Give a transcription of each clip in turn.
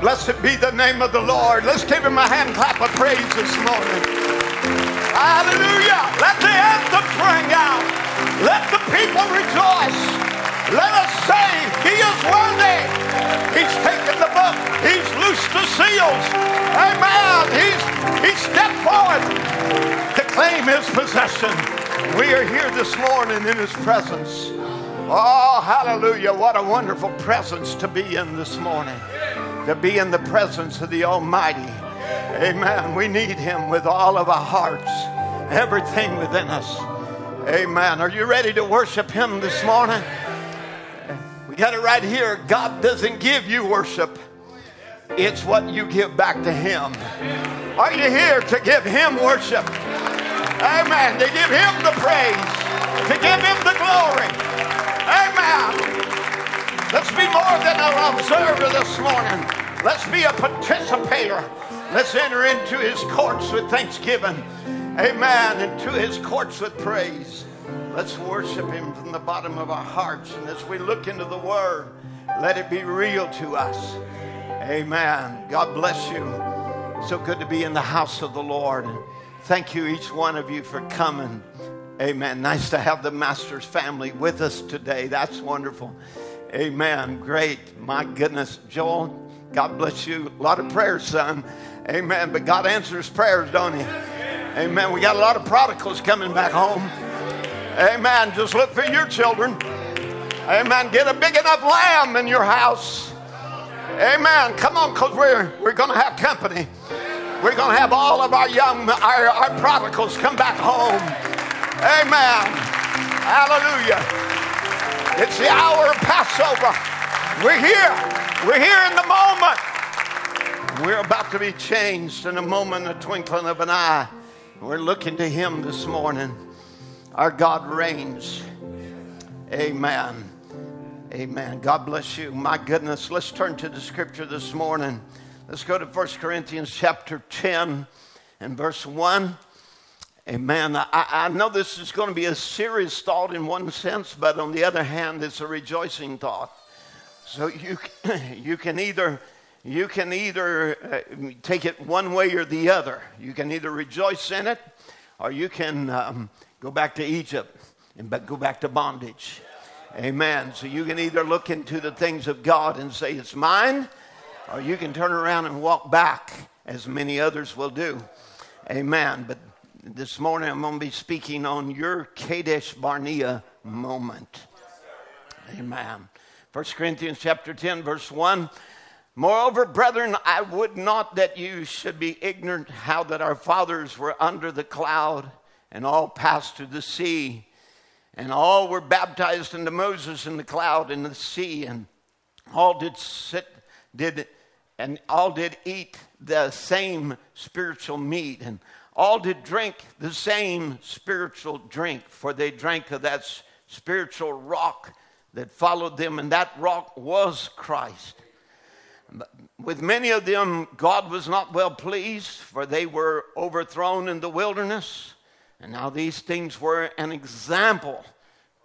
Blessed be the name of the Lord. Let's give him a hand clap of praise this morning. Hallelujah. Let the anthem ring out. Let the people rejoice. Let us say, He is worthy. He's taken the book. He's loosed the seals. Amen. He's, he stepped forward to claim his possession. We are here this morning in his presence. Oh, hallelujah. What a wonderful presence to be in this morning to be in the presence of the Almighty. Amen. We need Him with all of our hearts, everything within us. Amen. Are you ready to worship Him this morning? We got it right here. God doesn't give you worship, it's what you give back to Him. Are you here to give Him worship? Amen. To give Him the praise, to give Him the glory. Amen. Let's be more than an observer this morning. Let's be a participator. Let's enter into his courts with thanksgiving. Amen. Into his courts with praise. Let's worship him from the bottom of our hearts. And as we look into the word, let it be real to us. Amen. God bless you. So good to be in the house of the Lord. And thank you, each one of you, for coming. Amen. Nice to have the Master's family with us today. That's wonderful. Amen. Great. My goodness. Joel, God bless you. A lot of prayers, son. Amen. But God answers prayers, don't He? Amen. We got a lot of prodigals coming back home. Amen. Just look for your children. Amen. Get a big enough lamb in your house. Amen. Come on, because we're, we're going to have company. We're going to have all of our young, our, our prodigals come back home. Amen. Hallelujah. It's the hour of Passover. We're here. We're here in the moment. We're about to be changed in a moment, a twinkling of an eye. We're looking to Him this morning. Our God reigns. Amen. Amen. God bless you. My goodness. Let's turn to the scripture this morning. Let's go to 1 Corinthians chapter 10 and verse 1. Amen. I, I know this is going to be a serious thought in one sense, but on the other hand, it's a rejoicing thought. So you, you can either you can either uh, take it one way or the other. You can either rejoice in it, or you can um, go back to Egypt and go back to bondage. Amen. So you can either look into the things of God and say it's mine, or you can turn around and walk back, as many others will do. Amen. But this morning I'm going to be speaking on your Kadesh Barnea moment. Amen. 1 Corinthians chapter 10, verse 1. Moreover, brethren, I would not that you should be ignorant how that our fathers were under the cloud and all passed through the sea, and all were baptized into Moses in the cloud and the sea, and all did sit, did, and all did eat the same spiritual meat, and all did drink the same spiritual drink, for they drank of that spiritual rock that followed them, and that rock was Christ. With many of them, God was not well pleased, for they were overthrown in the wilderness. And now these things were an example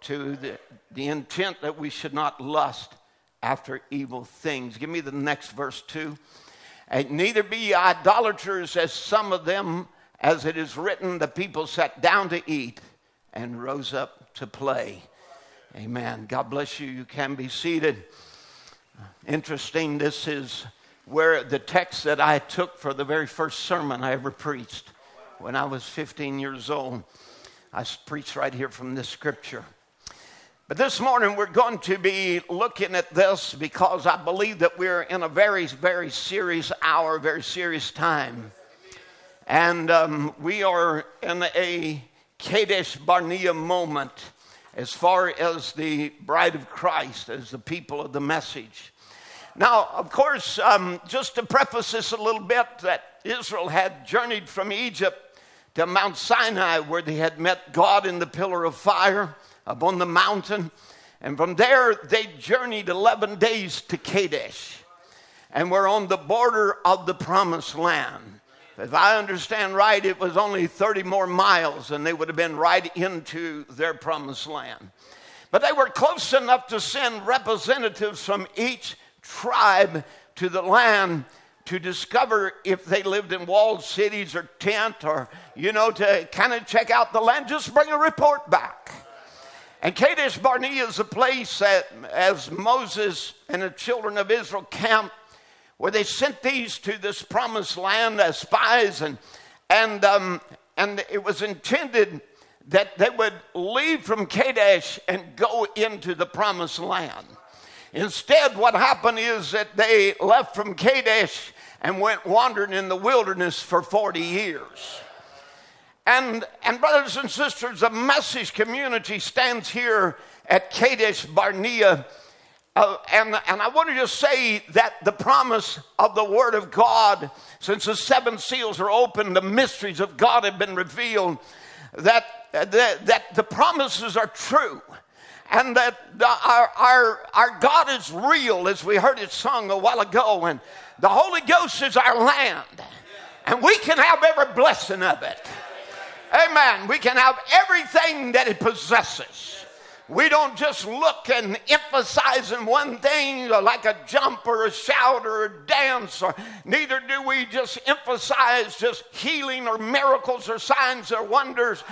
to the, the intent that we should not lust after evil things. Give me the next verse, too. And neither be ye idolaters as some of them as it is written, the people sat down to eat and rose up to play. Amen. God bless you. You can be seated. Interesting, this is where the text that I took for the very first sermon I ever preached when I was 15 years old. I preached right here from this scripture. But this morning we're going to be looking at this because I believe that we're in a very, very serious hour, very serious time. And um, we are in a Kadesh Barnea moment as far as the bride of Christ, as the people of the message. Now, of course, um, just to preface this a little bit, that Israel had journeyed from Egypt to Mount Sinai, where they had met God in the pillar of fire upon the mountain. And from there, they journeyed 11 days to Kadesh and were on the border of the promised land. If I understand right, it was only 30 more miles and they would have been right into their promised land. But they were close enough to send representatives from each tribe to the land to discover if they lived in walled cities or tent or, you know, to kind of check out the land, just bring a report back. And Kadesh Barnea is a place that, as Moses and the children of Israel camped, where they sent these to this promised land as spies, and, and, um, and it was intended that they would leave from Kadesh and go into the promised land. Instead, what happened is that they left from Kadesh and went wandering in the wilderness for 40 years. And, and brothers and sisters, the message community stands here at Kadesh Barnea. Uh, and, and I want to just say that the promise of the Word of God, since the seven seals are open, the mysteries of God have been revealed, that, that, that the promises are true and that our, our, our God is real, as we heard it sung a while ago, and the Holy Ghost is our land, and we can have every blessing of it. Amen. We can have everything that it possesses. We don't just look and emphasize in one thing uh, like a jump or a shout or a dance, or neither do we just emphasize just healing or miracles or signs or wonders,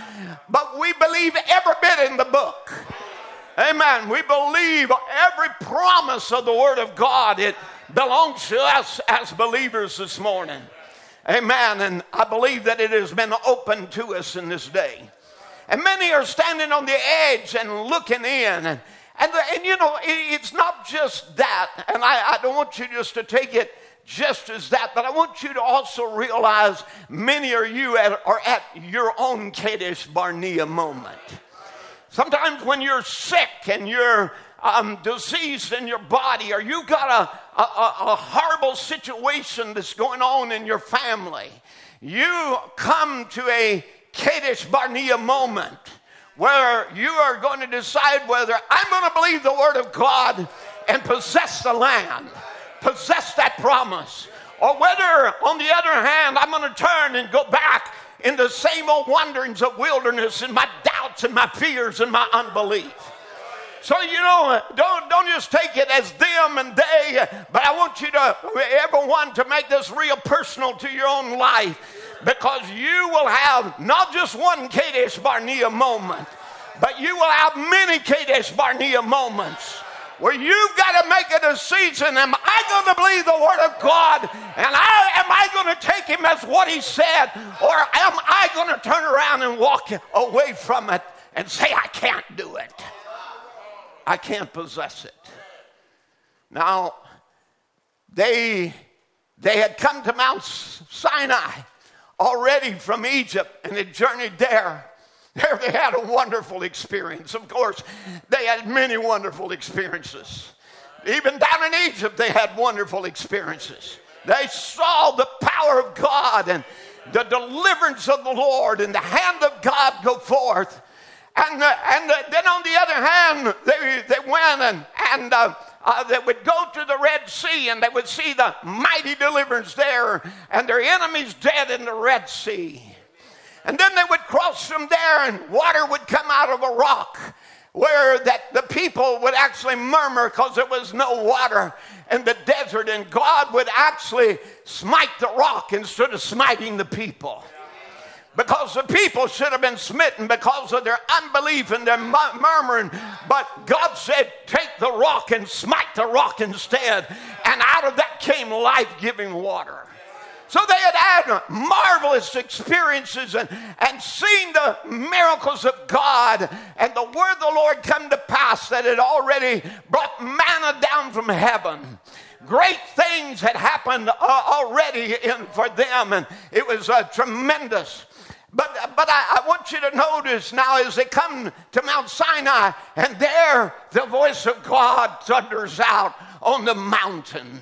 but we believe every bit in the book. Amen. We believe every promise of the Word of God. It belongs to us as believers this morning. Amen. And I believe that it has been opened to us in this day. And many are standing on the edge and looking in. And, and, and you know, it, it's not just that. And I, I don't want you just to take it just as that, but I want you to also realize many of you at, are at your own Kadesh Barnea moment. Sometimes when you're sick and you're um, diseased in your body, or you've got a, a, a horrible situation that's going on in your family, you come to a Kadesh Barnea moment where you are going to decide whether I'm going to believe the Word of God and possess the land, possess that promise, or whether, on the other hand, I'm going to turn and go back in the same old wanderings of wilderness and my doubts and my fears and my unbelief. So, you know, don't, don't just take it as them and they, but I want you to, everyone, to make this real personal to your own life because you will have not just one Kadesh Barnea moment, but you will have many Kadesh Barnea moments where you've got to make a decision. Am I going to believe the Word of God? And I, am I going to take Him as what He said? Or am I going to turn around and walk away from it and say, I can't do it? I can't possess it. Now, they, they had come to Mount Sinai already from Egypt and had journeyed there. There they had a wonderful experience. Of course, they had many wonderful experiences. Even down in Egypt, they had wonderful experiences. They saw the power of God and the deliverance of the Lord and the hand of God go forth. And, uh, and uh, then on the other hand, they, they went and, and uh, uh, they would go to the Red Sea and they would see the mighty deliverance there and their enemies dead in the Red Sea. And then they would cross from there and water would come out of a rock where that the people would actually murmur because there was no water in the desert and God would actually smite the rock instead of smiting the people because the people should have been smitten because of their unbelief and their murmuring. But God said, Take the rock and smite the rock instead. And out of that came life giving water. So they had had marvelous experiences and, and seen the miracles of God and the word of the Lord come to pass that had already brought manna down from heaven great things had happened uh, already in, for them, and it was uh, tremendous. But, but I, I, want you to notice now as they come to Mount Sinai, and there the voice of God thunders out on the mountain.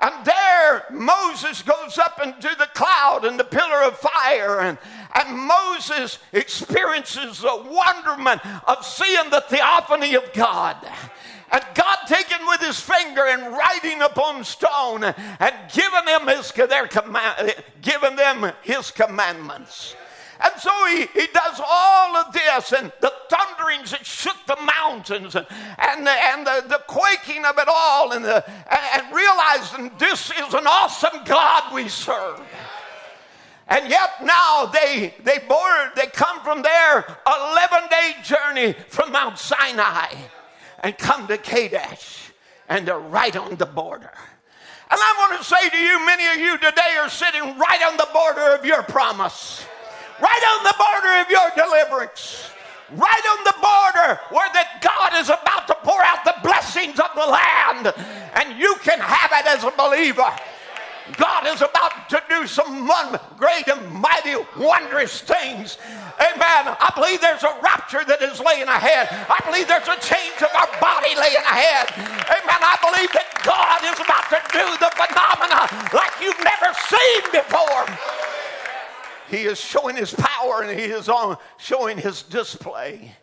And there Moses goes up into the cloud and the pillar of fire, and, and Moses experiences the wonderment of seeing the theophany of God. And God taking with his finger and writing upon stone and giving them his, their command, giving them his commandments. And so he, he does all of this, and the thunderings that shook the mountains, and, and, the, and the, the quaking of it all, and, the, and, realizing this is an awesome God we serve. And yet now they they board, they come from there 11 day journey from Mount Sinai and come to Kadesh and they're right on the border. And I want to say to you, many of you today are sitting right on the border of your promise, right on the border of your deliverance, right on the border where that God is about to pour out the blessings of the land, and you can have it as a believer. God is about to do some great and mighty, wondrous things. Amen. I believe there's a rapture that is laying ahead. I believe there's a change of our body laying ahead. Amen. I believe that God is about to do the phenomena like you've never seen before. He is showing his power and he is on showing his display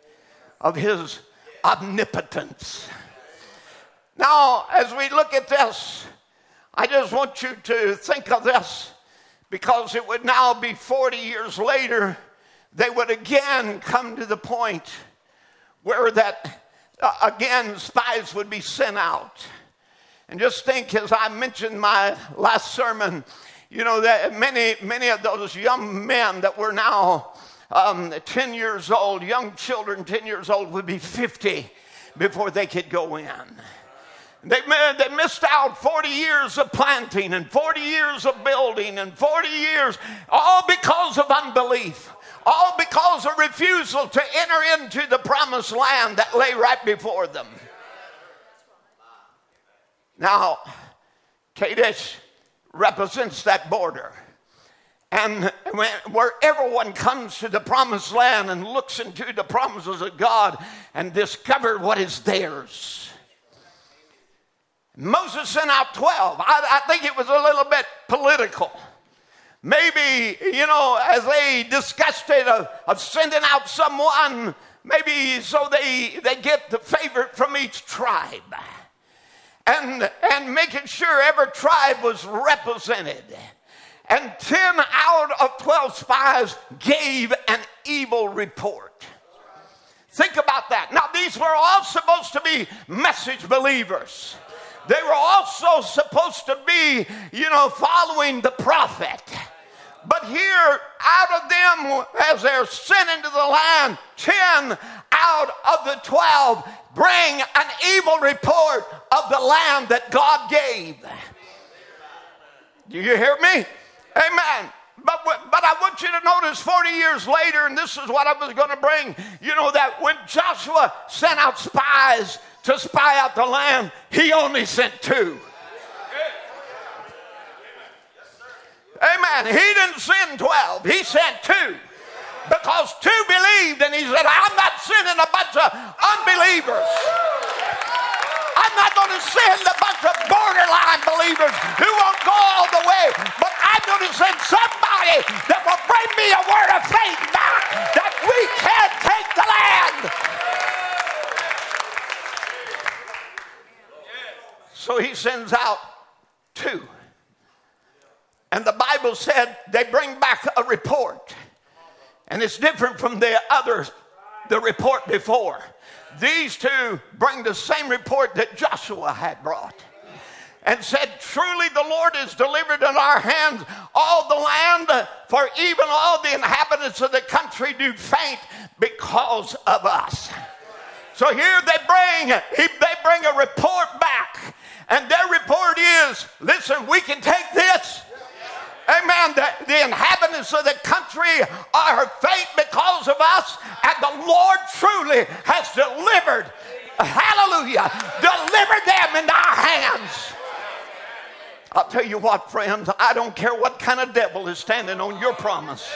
of his omnipotence. Now, as we look at this, I just want you to think of this because it would now be 40 years later, they would again come to the point where that, uh, again, spies would be sent out. And just think, as I mentioned my last sermon, you know, that many, many of those young men that were now um, 10 years old, young children 10 years old, would be 50 before they could go in. They, they missed out 40 years of planting and 40 years of building and 40 years, all because of unbelief, all because of refusal to enter into the promised land that lay right before them. Now, Kadesh represents that border. And where everyone comes to the promised land and looks into the promises of God and discover what is theirs, Moses sent out 12. I, I think it was a little bit political. Maybe, you know, as they discussed it of, of sending out someone, maybe so they, they get the favorite from each tribe. And, and making sure every tribe was represented. And 10 out of 12 spies gave an evil report. Think about that. Now, these were all supposed to be message believers. They were also supposed to be, you know, following the prophet. But here, out of them, as they're sent into the land, 10 out of the 12 bring an evil report of the land that God gave. Do you hear me? Amen. But, but I want you to notice 40 years later, and this is what I was going to bring, you know, that when Joshua sent out spies to spy out the land, he only sent two. Amen. He didn't send 12, he sent two. Because two believed, and he said, I'm not sending a bunch of unbelievers. I'm not going to send a bunch of borderline believers who won't go all the way, but I'm going to send somebody that will bring me a word of faith back that we can take the land. So he sends out two. And the Bible said they bring back a report. And it's different from the others, the report before. These two bring the same report that Joshua had brought and said, Truly the Lord has delivered in our hands all the land, for even all the inhabitants of the country do faint because of us. So here they bring, they bring a report back and their report is listen, we can take this. Amen. The, the, inhabitants of the country are faint because of us, and the Lord truly has delivered, hallelujah, delivered them into our hands. I'll tell you what, friends, I don't care what kind of devil is standing on your promise.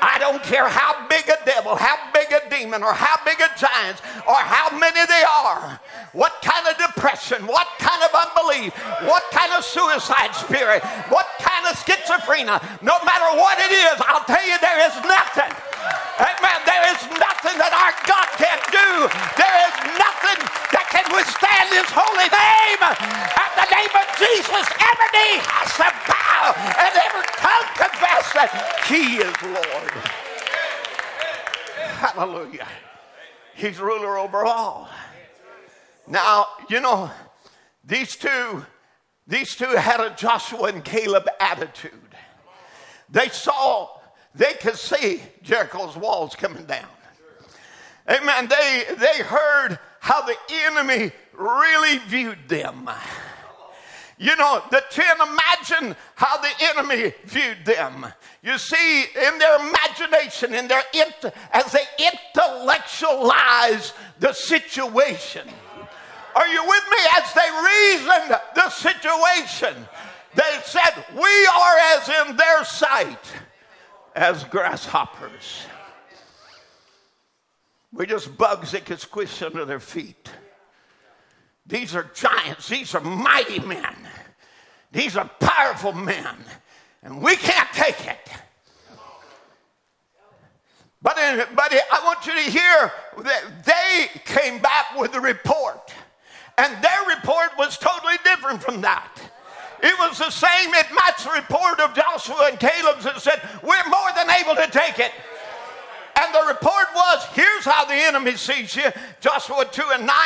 I don't care how big a devil, how big a demon, or how big a giant, or how many they are, what kind of depression, what kind of unbelief, what kind of suicide spirit, what kind of schizophrenia, no matter what it is, I'll tell you there is nothing. Amen. There is nothing that our God can't do. There is nothing that can withstand his holy name. At the name of Jesus, every knee has to bow and every tongue confess that he is Lord. Hallelujah. He's ruler over all. Now, you know, these two, these two had a Joshua and Caleb attitude. They saw, they could see Jericho's walls coming down. Amen. They, they heard how the enemy really viewed them. You know, the ten imagine how the enemy viewed them. You see, in their imagination, in their int- as they intellectualize the situation. Are you with me? As they reasoned the situation, they said, We are as in their sight as grasshoppers. We're just bugs that can squish under their feet. These are giants. These are mighty men. These are powerful men. And we can't take it. But, but I want you to hear that they came back with a report. And their report was totally different from that. It was the same, matched the report of Joshua and Caleb that said, We're more than able to take it. And the report was, Here's how the enemy sees you. Joshua 2 and 9.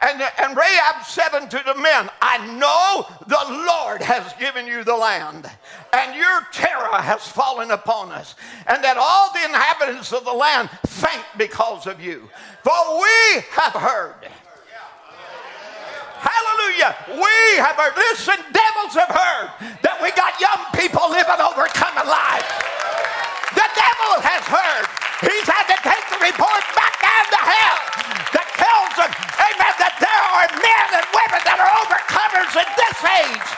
And, and Rahab said unto the men, I know the Lord has given you the land, and your terror has fallen upon us, and that all the inhabitants of the land faint because of you. For we have heard. Hallelujah. We have heard. Listen, devils have heard that we got young people living overcoming life. The devil has heard. He's had to take the report back down to hell that tells them, amen, that there are men and women that are overcomers in this age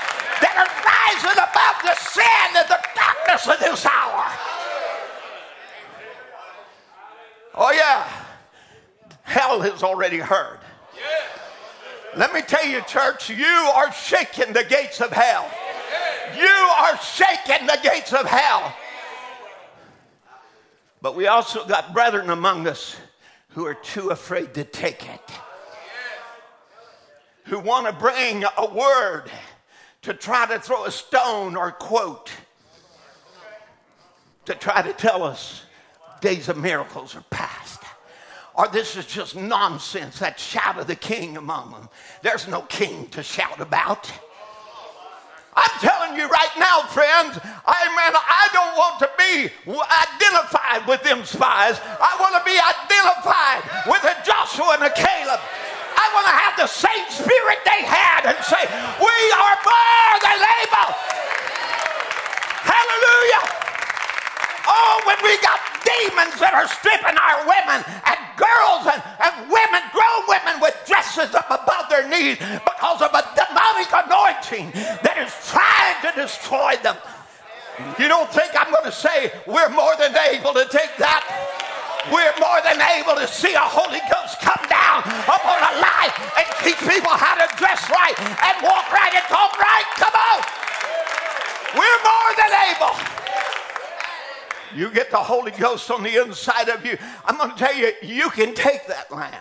that are rising above the sin and the darkness of this hour. Oh, yeah. Hell has already heard. Let me tell you, church, you are shaking the gates of hell. You are shaking the gates of hell. But we also got brethren among us who are too afraid to take it, who want to bring a word to try to throw a stone or quote to try to tell us days of miracles are past. Or this is just nonsense, that shout of the king among them. There's no king to shout about. I'm telling you right now, friends, I mean, I don't want to be identified with them spies. I want to be identified with a Joshua and a Caleb. I want to have the same spirit they had and say, We are more than able. Hallelujah. Oh, when we got demons that are stripping our women and girls and, and women, grown women with dresses up above their knees because of a demonic anointing that is trying to destroy them. You don't think I'm going to say we're more than able to take that? We're more than able to see a Holy Ghost come down upon a life and teach people how to dress right and walk right and talk right. Come on. We're more than able. You get the Holy Ghost on the inside of you. I'm going to tell you, you can take that land.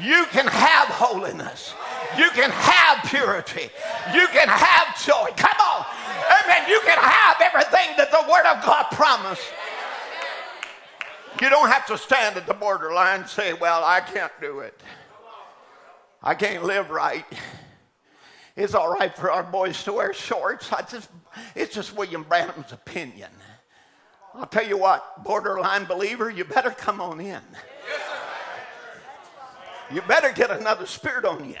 You can have holiness. You can have purity. You can have joy. Come on. Amen. You can have everything that the Word of God promised. You don't have to stand at the borderline and say, Well, I can't do it. I can't live right. It's all right for our boys to wear shorts. I just, it's just William Branham's opinion. I'll tell you what, borderline believer, you better come on in. You better get another spirit on you.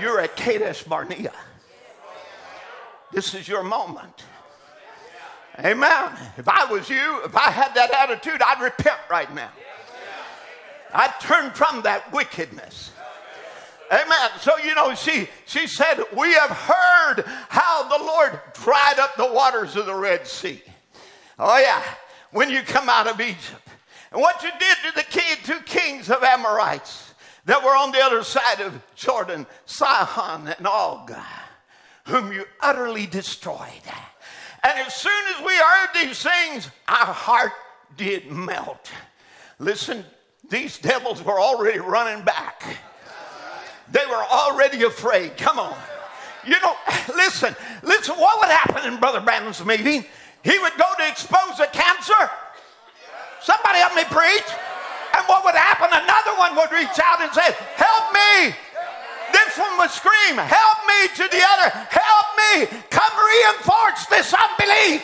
You're at Kadesh Barnea. This is your moment. Amen. If I was you, if I had that attitude, I'd repent right now. I'd turn from that wickedness. Amen. So, you know, she, she said, We have heard how the Lord dried up the waters of the Red Sea. Oh, yeah. When you come out of Egypt. And what you did to the king, two kings of Amorites that were on the other side of Jordan, Sihon and Og, whom you utterly destroyed. And as soon as we heard these things, our heart did melt. Listen, these devils were already running back. They were already afraid. Come on. You know, listen, listen, what would happen in Brother Branham's meeting? He would go to expose a cancer. Somebody help me preach. And what would happen? Another one would reach out and say, Help me. This one would scream, Help me to the other. Help me. Come reinforce this unbelief.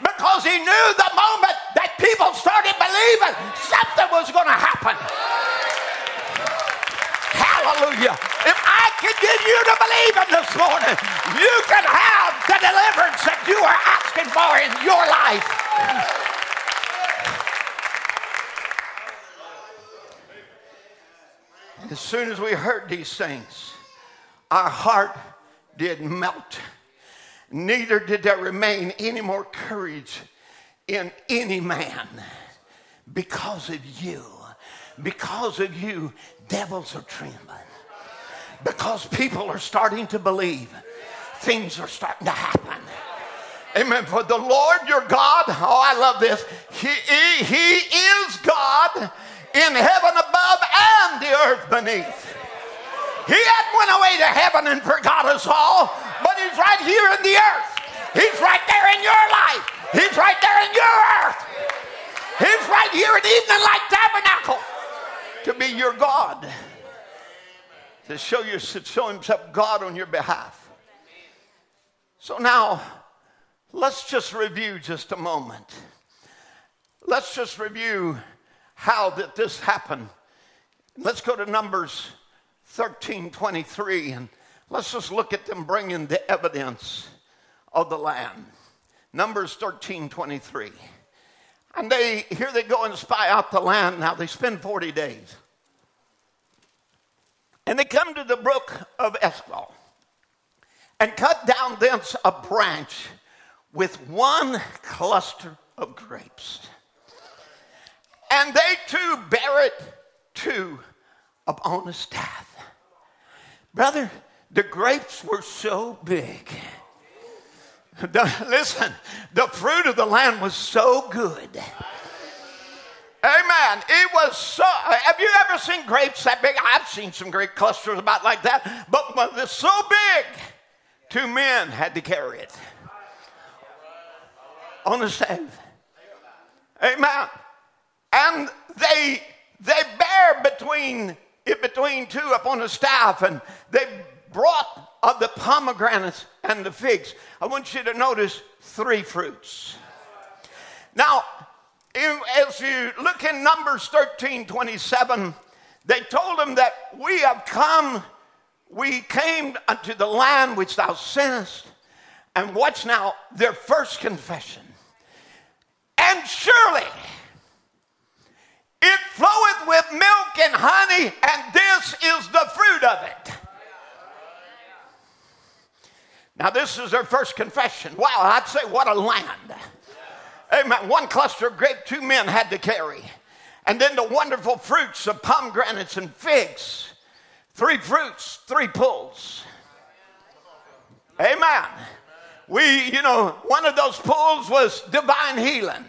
Because he knew the moment that people started believing, something was going to happen. Hallelujah. If I can get you to believe him this morning, you can have the deliverance that you are asking for in your life. As soon as we heard these things, our heart did melt. Neither did there remain any more courage in any man because of you. Because of you, devils are trembling. Because people are starting to believe, things are starting to happen. Amen. For the Lord your God, oh, I love this. He, he, he is God in heaven above and the earth beneath. He hadn't went away to heaven and forgot us all, but he's right here in the earth. He's right there in your life. He's right there in your earth. He's right here at Evening Light Tabernacle to be your God, to show, you, to show himself God on your behalf. So now, let's just review just a moment. Let's just review how did this happen? Let's go to Numbers 13 23 and let's just look at them bringing the evidence of the land. Numbers 13 23. And they here they go and spy out the land. Now they spend 40 days. And they come to the brook of Eshcol and cut down thence a branch with one cluster of grapes and they too bear it two upon a staff. Brother, the grapes were so big. The, listen, the fruit of the land was so good. Amen. It was so. Have you ever seen grapes that big? I've seen some great clusters about like that, but they're so big, two men had to carry it on the staff. Amen and they they bear between it between two upon a staff, and they brought of the pomegranates and the figs. I want you to notice three fruits. Now, as you look in Numbers 13 27, they told him that we have come, we came unto the land which thou sentest. And watch now their first confession. And surely, it floweth with milk and honey, and this is the fruit of it. Now, this is their first confession. Wow, I'd say what a land. Amen. One cluster of grape, two men had to carry. And then the wonderful fruits of pomegranates and figs. Three fruits, three pulls. Amen. We, you know, one of those pulls was divine healing.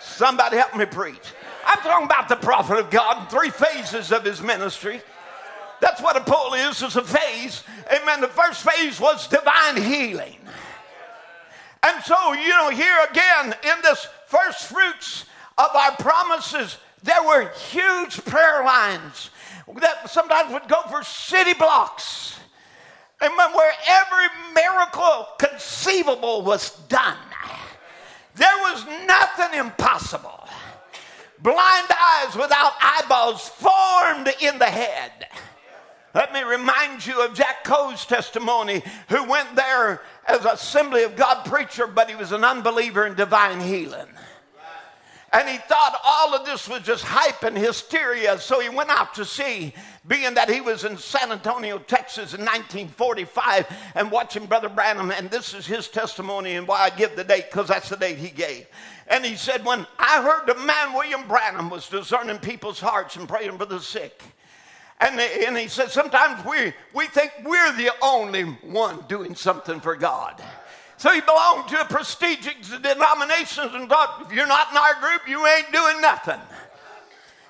Somebody help me preach. I'm talking about the prophet of God, three phases of his ministry. That's what a pull is, is a phase. Amen. The first phase was divine healing. And so, you know, here again in this first fruits of our promises, there were huge prayer lines that sometimes would go for city blocks. Amen. Where every miracle conceivable was done. There was nothing impossible blind eyes without eyeballs formed in the head. Let me remind you of Jack Coe's testimony, who went there as Assembly of God preacher, but he was an unbeliever in divine healing. And he thought all of this was just hype and hysteria. So he went out to see, being that he was in San Antonio, Texas in 1945, and watching Brother Branham. And this is his testimony and why I give the date, because that's the date he gave. And he said, When I heard the man William Branham was discerning people's hearts and praying for the sick. And, and he said, Sometimes we, we think we're the only one doing something for God. So he belonged to a prestigious denomination and thought, if you're not in our group, you ain't doing nothing.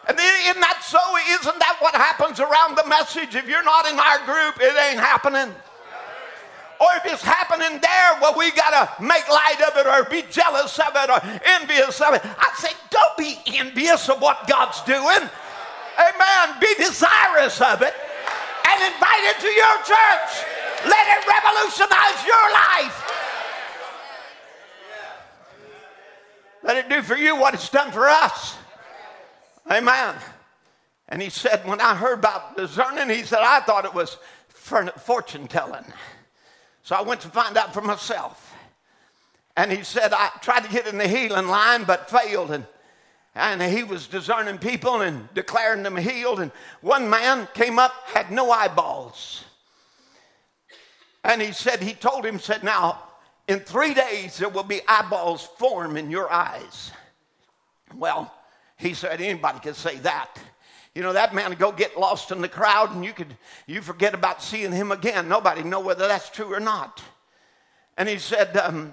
And isn't that so? Isn't that what happens around the message? If you're not in our group, it ain't happening. Or if it's happening there, well, we got to make light of it or be jealous of it or envious of it. I say, don't be envious of what God's doing. Amen. Be desirous of it and invite it to your church. Let it revolutionize your life. Let it do for you what it's done for us. Amen. And he said, when I heard about discerning, he said, I thought it was fortune telling. So I went to find out for myself. And he said, I tried to get in the healing line, but failed. And, and he was discerning people and declaring them healed. And one man came up, had no eyeballs. And he said, he told him, said, now, in three days there will be eyeballs form in your eyes. Well, he said, anybody could say that. You know, that man go get lost in the crowd and you could you forget about seeing him again. Nobody know whether that's true or not. And he said, um,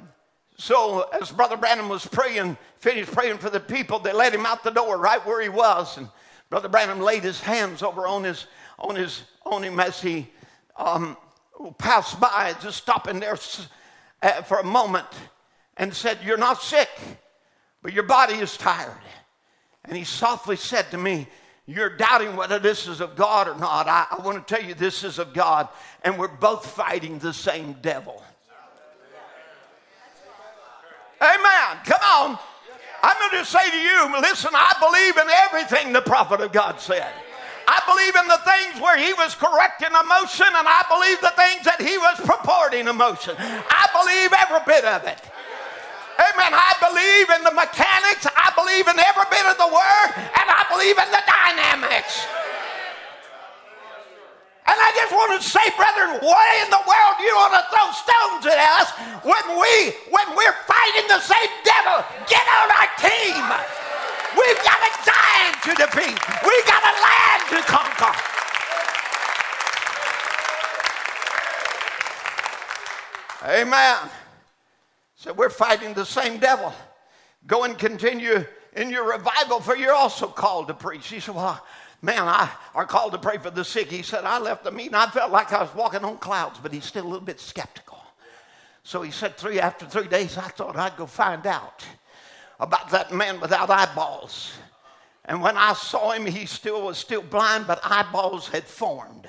so as Brother Branham was praying, finished praying for the people, they let him out the door right where he was. And Brother Branham laid his hands over on his on his on him as he um, passed by, just stopping there uh, for a moment, and said, "You're not sick, but your body is tired." And he softly said to me, you're doubting whether this is of God or not, I, I want to tell you this is of God, and we're both fighting the same devil. Amen. Come on. I'm going to say to you, listen, I believe in everything the prophet of God said. I believe in the things where he was correcting emotion, and I believe the things that he was purporting emotion. I believe every bit of it. Amen. I believe in the mechanics. I believe in every bit of the word, and I believe in the dynamics. And I just want to say, brethren, why in the world you want to throw stones at us when we when we're fighting the same devil? Get on our team. We've got a giant to defeat. We've got a land to conquer. Amen. So we're fighting the same devil. Go and continue in your revival, for you're also called to preach. He said, Well, man, I are called to pray for the sick. He said, I left the meeting. I felt like I was walking on clouds, but he's still a little bit skeptical. So he said, three after three days, I thought I'd go find out about that man without eyeballs. And when I saw him, he still was still blind, but eyeballs had formed.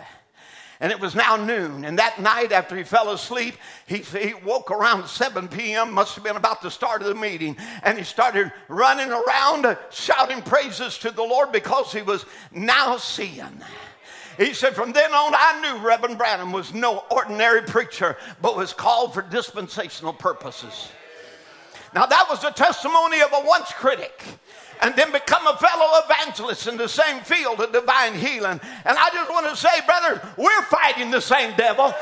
And it was now noon. And that night, after he fell asleep, he, he woke around 7 p.m., must have been about the start of the meeting. And he started running around, shouting praises to the Lord because he was now seeing. He said, From then on, I knew Reverend Branham was no ordinary preacher, but was called for dispensational purposes. Now, that was the testimony of a once critic and then become a fellow evangelist in the same field of divine healing. And I just want to say, brother, we're fighting the same devil.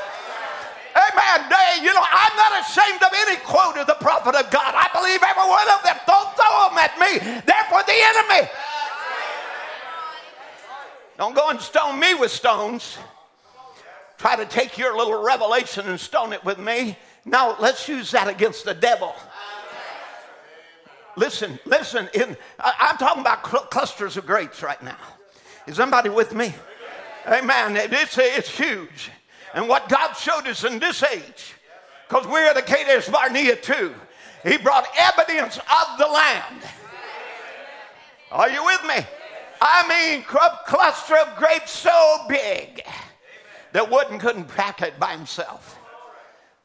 Amen. You know, I'm not ashamed of any quote of the prophet of God. I believe every one of them. Don't throw them at me. They're for the enemy. Don't go and stone me with stones. Try to take your little revelation and stone it with me. Now, let's use that against the devil. Listen, listen. In, I, am talking about cl- clusters of grapes right now. Is somebody with me? Amen. It's, it's huge. And what God showed us in this age, because we're the Kadesh Barnea too, He brought evidence of the land. Are you with me? I mean, cluster of grapes so big that Wooden couldn't pack it by himself.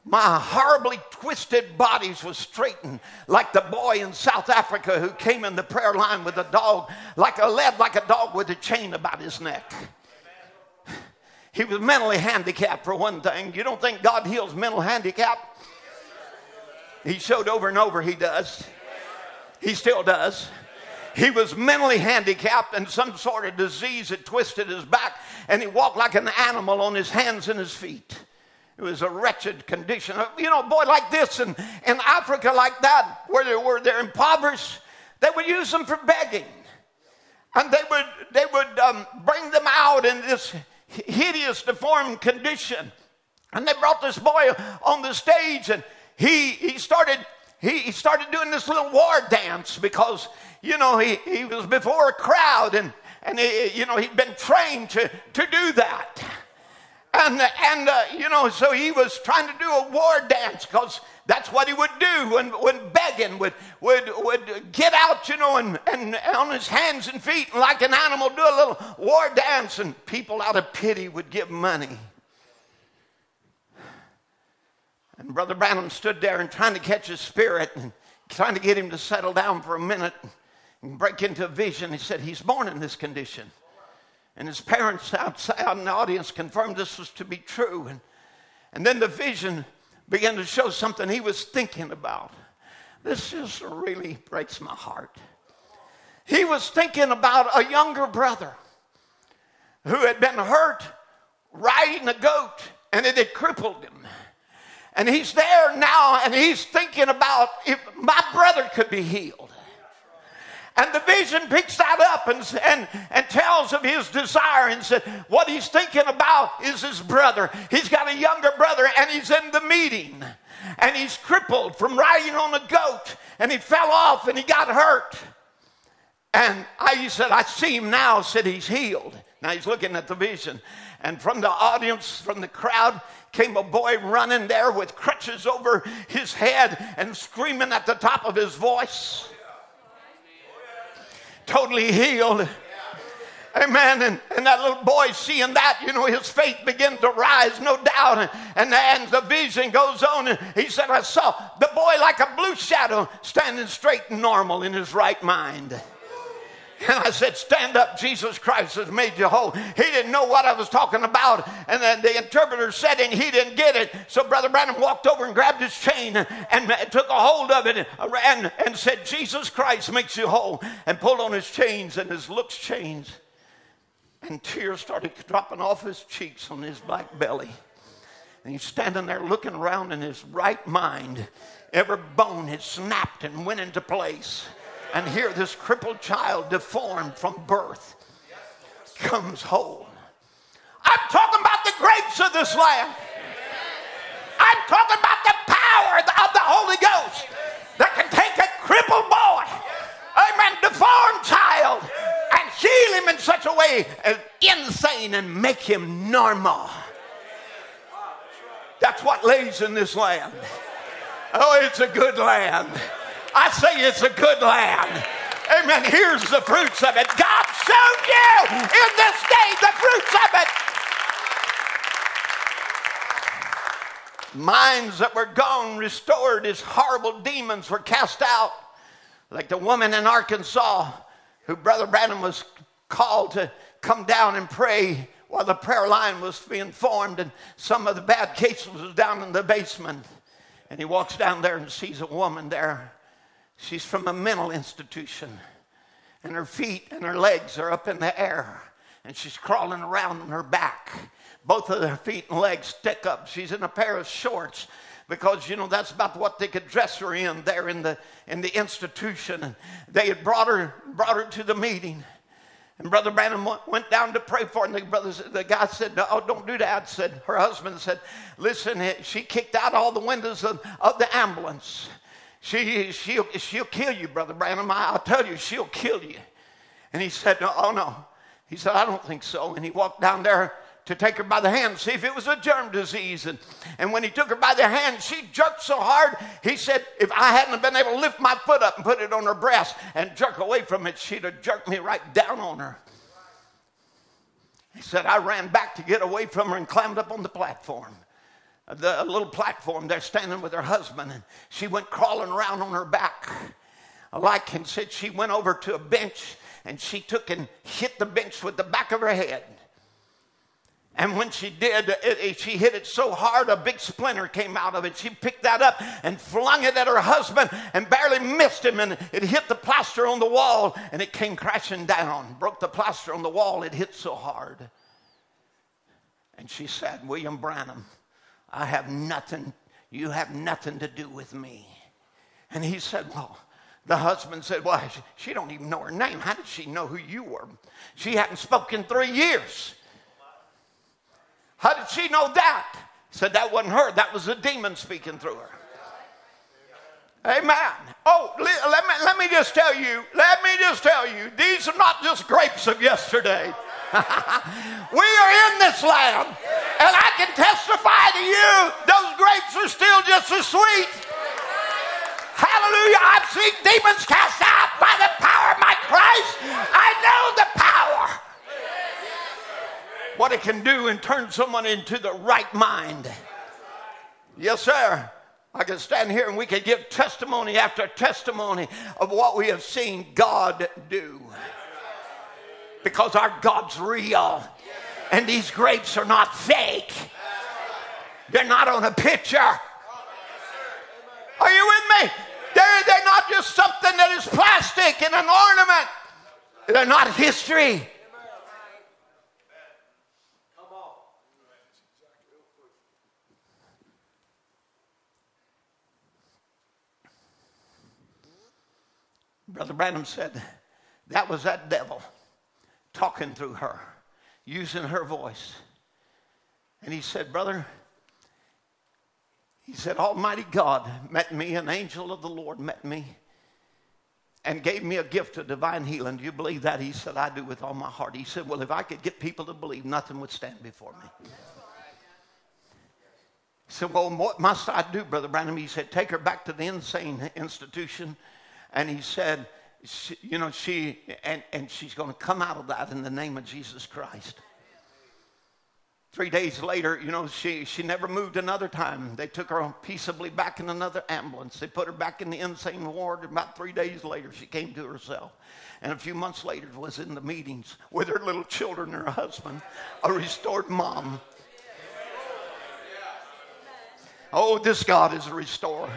My horribly twisted bodies was straightened like the boy in South Africa who came in the prayer line with a dog, like a led like a dog with a chain about his neck. He was mentally handicapped for one thing. You don't think God heals mental handicap? He showed over and over he does. He still does. He was mentally handicapped and some sort of disease had twisted his back, and he walked like an animal on his hands and his feet. It was a wretched condition. You know, boy like this in, in Africa, like that, where they were they're impoverished, they would use them for begging. And they would, they would um, bring them out in this hideous, deformed condition. And they brought this boy on the stage, and he, he started he, he started doing this little war dance because you know he, he was before a crowd and and he, you know he'd been trained to to do that And, and uh, you know, so he was trying to do a war dance because that's what he would do when, when begging, would, would, would get out, you know, and, and on his hands and feet, like an animal, do a little war dance, and people out of pity would give money. And Brother Branham stood there and trying to catch his spirit and trying to get him to settle down for a minute and break into a vision. He said, He's born in this condition. And his parents outside in the audience confirmed this was to be true. And, and then the vision began to show something he was thinking about. This just really breaks my heart. He was thinking about a younger brother who had been hurt riding a goat and it had crippled him. And he's there now and he's thinking about if my brother could be healed. And the vision picks that up and, and, and tells of his desire and said, what he's thinking about is his brother. He's got a younger brother and he's in the meeting. And he's crippled from riding on a goat. And he fell off and he got hurt. And I said, I see him now, said he's healed. Now he's looking at the vision. And from the audience, from the crowd, came a boy running there with crutches over his head and screaming at the top of his voice totally healed. Amen. And, and that little boy seeing that, you know, his faith began to rise, no doubt. And, and, the vision goes on. And he said, I saw the boy like a blue shadow standing straight and normal in his right mind. And I said, Stand up, Jesus Christ has made you whole. He didn't know what I was talking about. And then the interpreter said, and he didn't get it. So Brother Branham walked over and grabbed his chain and took a hold of it and, and said, Jesus Christ makes you whole. And pulled on his chains, and his looks changed. And tears started dropping off his cheeks on his black belly. And he's standing there looking around in his right mind. Every bone had snapped and went into place and here this crippled child, deformed from birth, comes whole. I'm talking about the grapes of this land. I'm talking about the power of the Holy Ghost that can take a crippled boy, amen, deformed child, and heal him in such a way as insane and make him normal. That's what lays in this land. Oh, it's a good land. I say it's a good land. Amen. Here's the fruits of it. God showed you in this day the fruits of it. Minds that were gone, restored as horrible demons were cast out. Like the woman in Arkansas who Brother Branham was called to come down and pray while the prayer line was being formed, and some of the bad cases was down in the basement. And he walks down there and sees a woman there She's from a mental institution, and her feet and her legs are up in the air, and she's crawling around on her back. Both of her feet and legs stick up. She's in a pair of shorts because you know that's about what they could dress her in there in the in the institution. And they had brought her brought her to the meeting. And Brother Branham went down to pray for her. And the, brothers, the guy said, No, don't do that. Said her husband said, Listen, she kicked out all the windows of, of the ambulance. She, she'll, she'll kill you, Brother Branham. I'll tell you, she'll kill you. And he said, Oh, no. He said, I don't think so. And he walked down there to take her by the hand, see if it was a germ disease. And, and when he took her by the hand, she jerked so hard, he said, if I hadn't been able to lift my foot up and put it on her breast and jerk away from it, she'd have jerked me right down on her. He said, I ran back to get away from her and climbed up on the platform the little platform there standing with her husband, and she went crawling around on her back. Like and said she went over to a bench and she took and hit the bench with the back of her head. And when she did, it, it, she hit it so hard a big splinter came out of it. She picked that up and flung it at her husband and barely missed him. And it hit the plaster on the wall and it came crashing down. Broke the plaster on the wall. It hit so hard. And she said, William Branham, I have nothing, you have nothing to do with me. And he said, Well, the husband said, Well, she, don't even know her name. How did she know who you were? She hadn't spoken three years. How did she know that? He said, That wasn't her, that was the demon speaking through her. Amen. Oh, let me, let me just tell you, let me just tell you, these are not just grapes of yesterday. we are in this land. And I can testify to you, those grapes are still just as sweet. Hallelujah. I've seen demons cast out by the power of my Christ. I know the power. What it can do and turn someone into the right mind. Yes, sir. I could stand here and we could give testimony after testimony of what we have seen God do. Because our God's real. And these grapes are not fake. They're not on a picture. Are you with me? They're, they're not just something that is plastic and an ornament. They're not history. Brother Branham said that was that devil talking through her, using her voice. And he said, Brother, he said, Almighty God met me, an angel of the Lord met me, and gave me a gift of divine healing. Do you believe that? He said, I do with all my heart. He said, Well, if I could get people to believe, nothing would stand before me. He said, Well, what must I do, Brother Branham? He said, Take her back to the insane institution and he said, she, you know, she, and, and she's going to come out of that in the name of Jesus Christ. Three days later, you know, she, she never moved another time. They took her peaceably back in another ambulance. They put her back in the insane ward. About three days later, she came to herself. And a few months later, was in the meetings with her little children and her husband, a restored mom. Oh, this God is a restorer.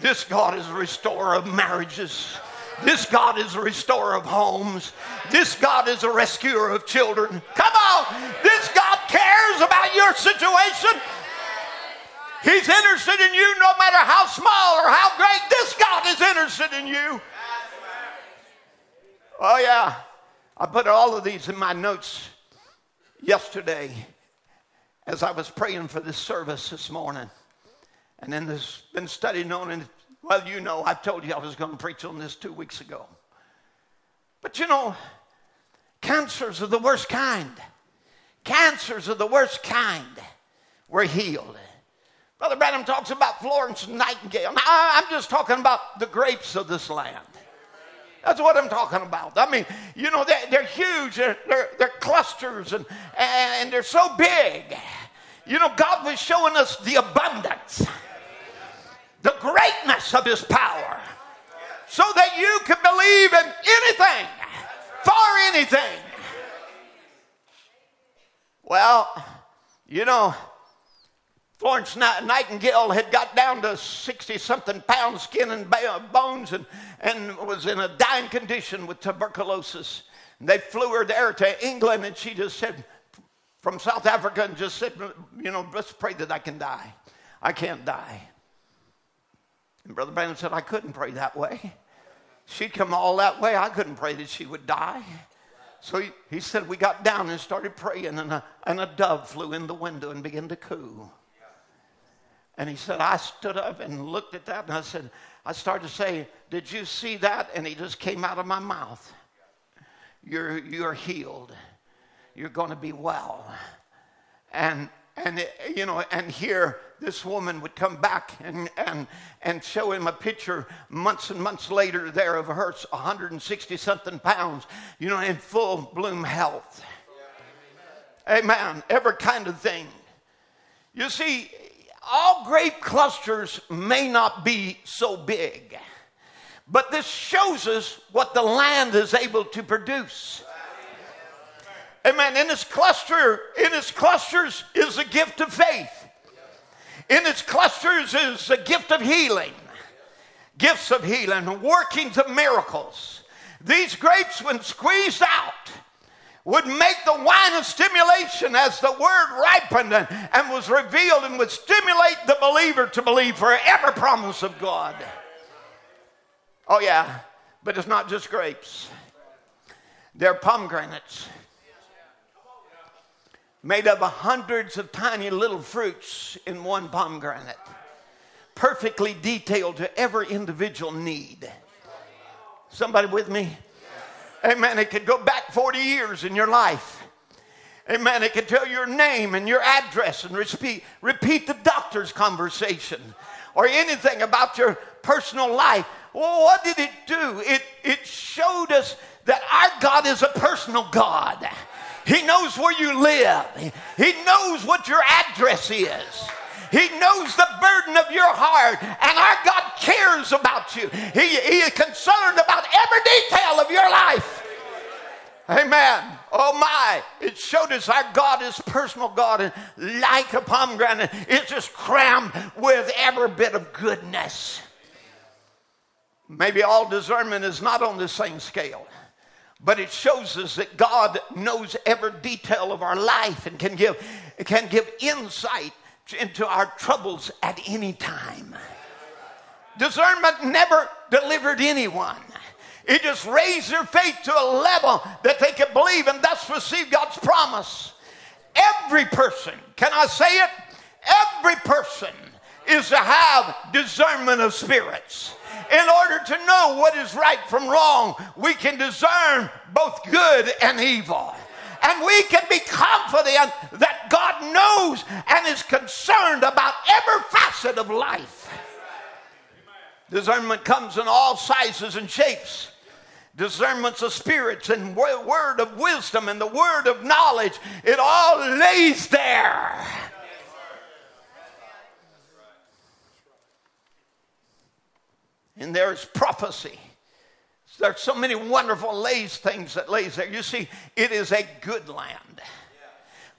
This God is a restorer of marriages. This God is a restorer of homes. This God is a rescuer of children. Come on. This God cares about your situation. He's interested in you no matter how small or how great. This God is interested in you. Oh, yeah. I put all of these in my notes yesterday as I was praying for this service this morning. And then there's been studying on it. Well, you know, I told you I was going to preach on this two weeks ago. But you know, cancers are the worst kind. Cancers are the worst kind. We're healed. Brother Branham talks about Florence Nightingale. Now, I'm just talking about the grapes of this land. That's what I'm talking about. I mean, you know, they're, they're huge, they're, they're, they're, clusters, and, and they're so big. You know, God was showing us the abundance the greatness of his power so that you can believe in anything, for anything. Well, you know, Florence Nightingale had got down to 60 something pounds, skin and bones, and, and was in a dying condition with tuberculosis. And they flew her there to England, and she just said, from South Africa, and just said, you know, let's pray that I can die. I can't die. And Brother Branham said, I couldn't pray that way. She'd come all that way. I couldn't pray that she would die. So he, he said, We got down and started praying, and a, and a dove flew in the window and began to coo. And he said, I stood up and looked at that, and I said, I started to say, Did you see that? And he just came out of my mouth. You're, you're healed. You're going to be well. And and it, you know and here this woman would come back and, and, and show him a picture months and months later there of her 160 something pounds you know in full bloom health amen every kind of thing you see all grape clusters may not be so big but this shows us what the land is able to produce Amen. In its cluster, in its clusters is a gift of faith. In its clusters is the gift of healing. Gifts of healing, workings of miracles. These grapes, when squeezed out, would make the wine of stimulation as the word ripened and, and was revealed and would stimulate the believer to believe for every promise of God. Oh, yeah, but it's not just grapes, they're pomegranates made up of hundreds of tiny little fruits in one pomegranate, perfectly detailed to every individual need. Somebody with me? Amen. It could go back 40 years in your life. Amen. It could tell your name and your address and repeat, repeat the doctor's conversation or anything about your personal life. Well, what did it do? It, it showed us that our God is a personal God. He knows where you live, He knows what your address is. He knows the burden of your heart, and our God cares about you. He, he is concerned about every detail of your life. Amen. Oh my, it showed us our God is personal God, and like a pomegranate, it's just crammed with every bit of goodness. Maybe all discernment is not on the same scale, but it shows us that God knows every detail of our life and can give, can give insight into our troubles at any time. Discernment never delivered anyone. It just raised their faith to a level that they could believe and thus receive God's promise. Every person, can I say it? Every person is to have discernment of spirits. In order to know what is right from wrong, we can discern both good and evil. And we can be confident that God knows and is concerned about every facet of life. Discernment comes in all sizes and shapes discernments of spirits and word of wisdom and the word of knowledge. It all lays there. And there's prophecy. There's so many wonderful lays things that lays there. You see, it is a good land.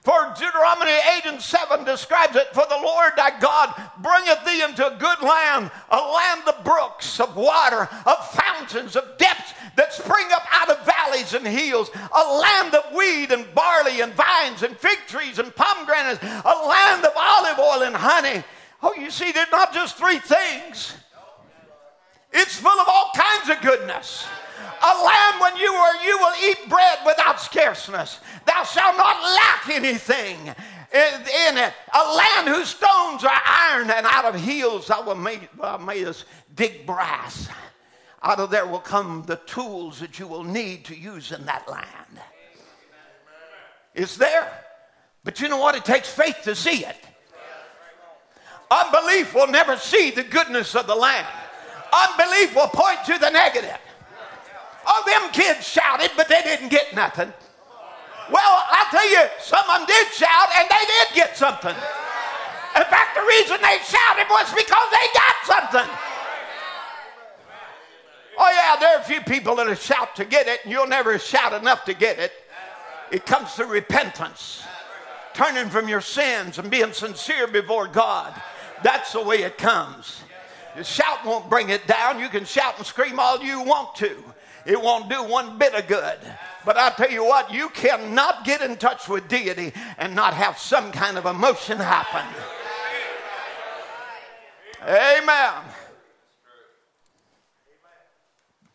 For Deuteronomy 8 and 7 describes it For the Lord thy God bringeth thee into a good land, a land of brooks, of water, of fountains, of depths that spring up out of valleys and hills, a land of wheat and barley and vines and fig trees and pomegranates, a land of olive oil and honey. Oh, you see, they're not just three things, it's full of all kinds of goodness a land when you are, you will eat bread without scarceness. Thou shalt not lack anything in it. A land whose stones are iron, and out of hills I will make, uh, make us dig brass. Out of there will come the tools that you will need to use in that land. It's there. But you know what? It takes faith to see it. Unbelief will never see the goodness of the land. Unbelief will point to the negative. Oh, them kids shouted, but they didn't get nothing. Well, I tell you, some of them did shout and they did get something. In fact, the reason they shouted was because they got something. Oh, yeah, there are a few people that'll shout to get it, and you'll never shout enough to get it. It comes through repentance, turning from your sins and being sincere before God. That's the way it comes. Shout won't bring it down. You can shout and scream all you want to it won't do one bit of good. But I tell you what, you cannot get in touch with deity and not have some kind of emotion happen. Amen.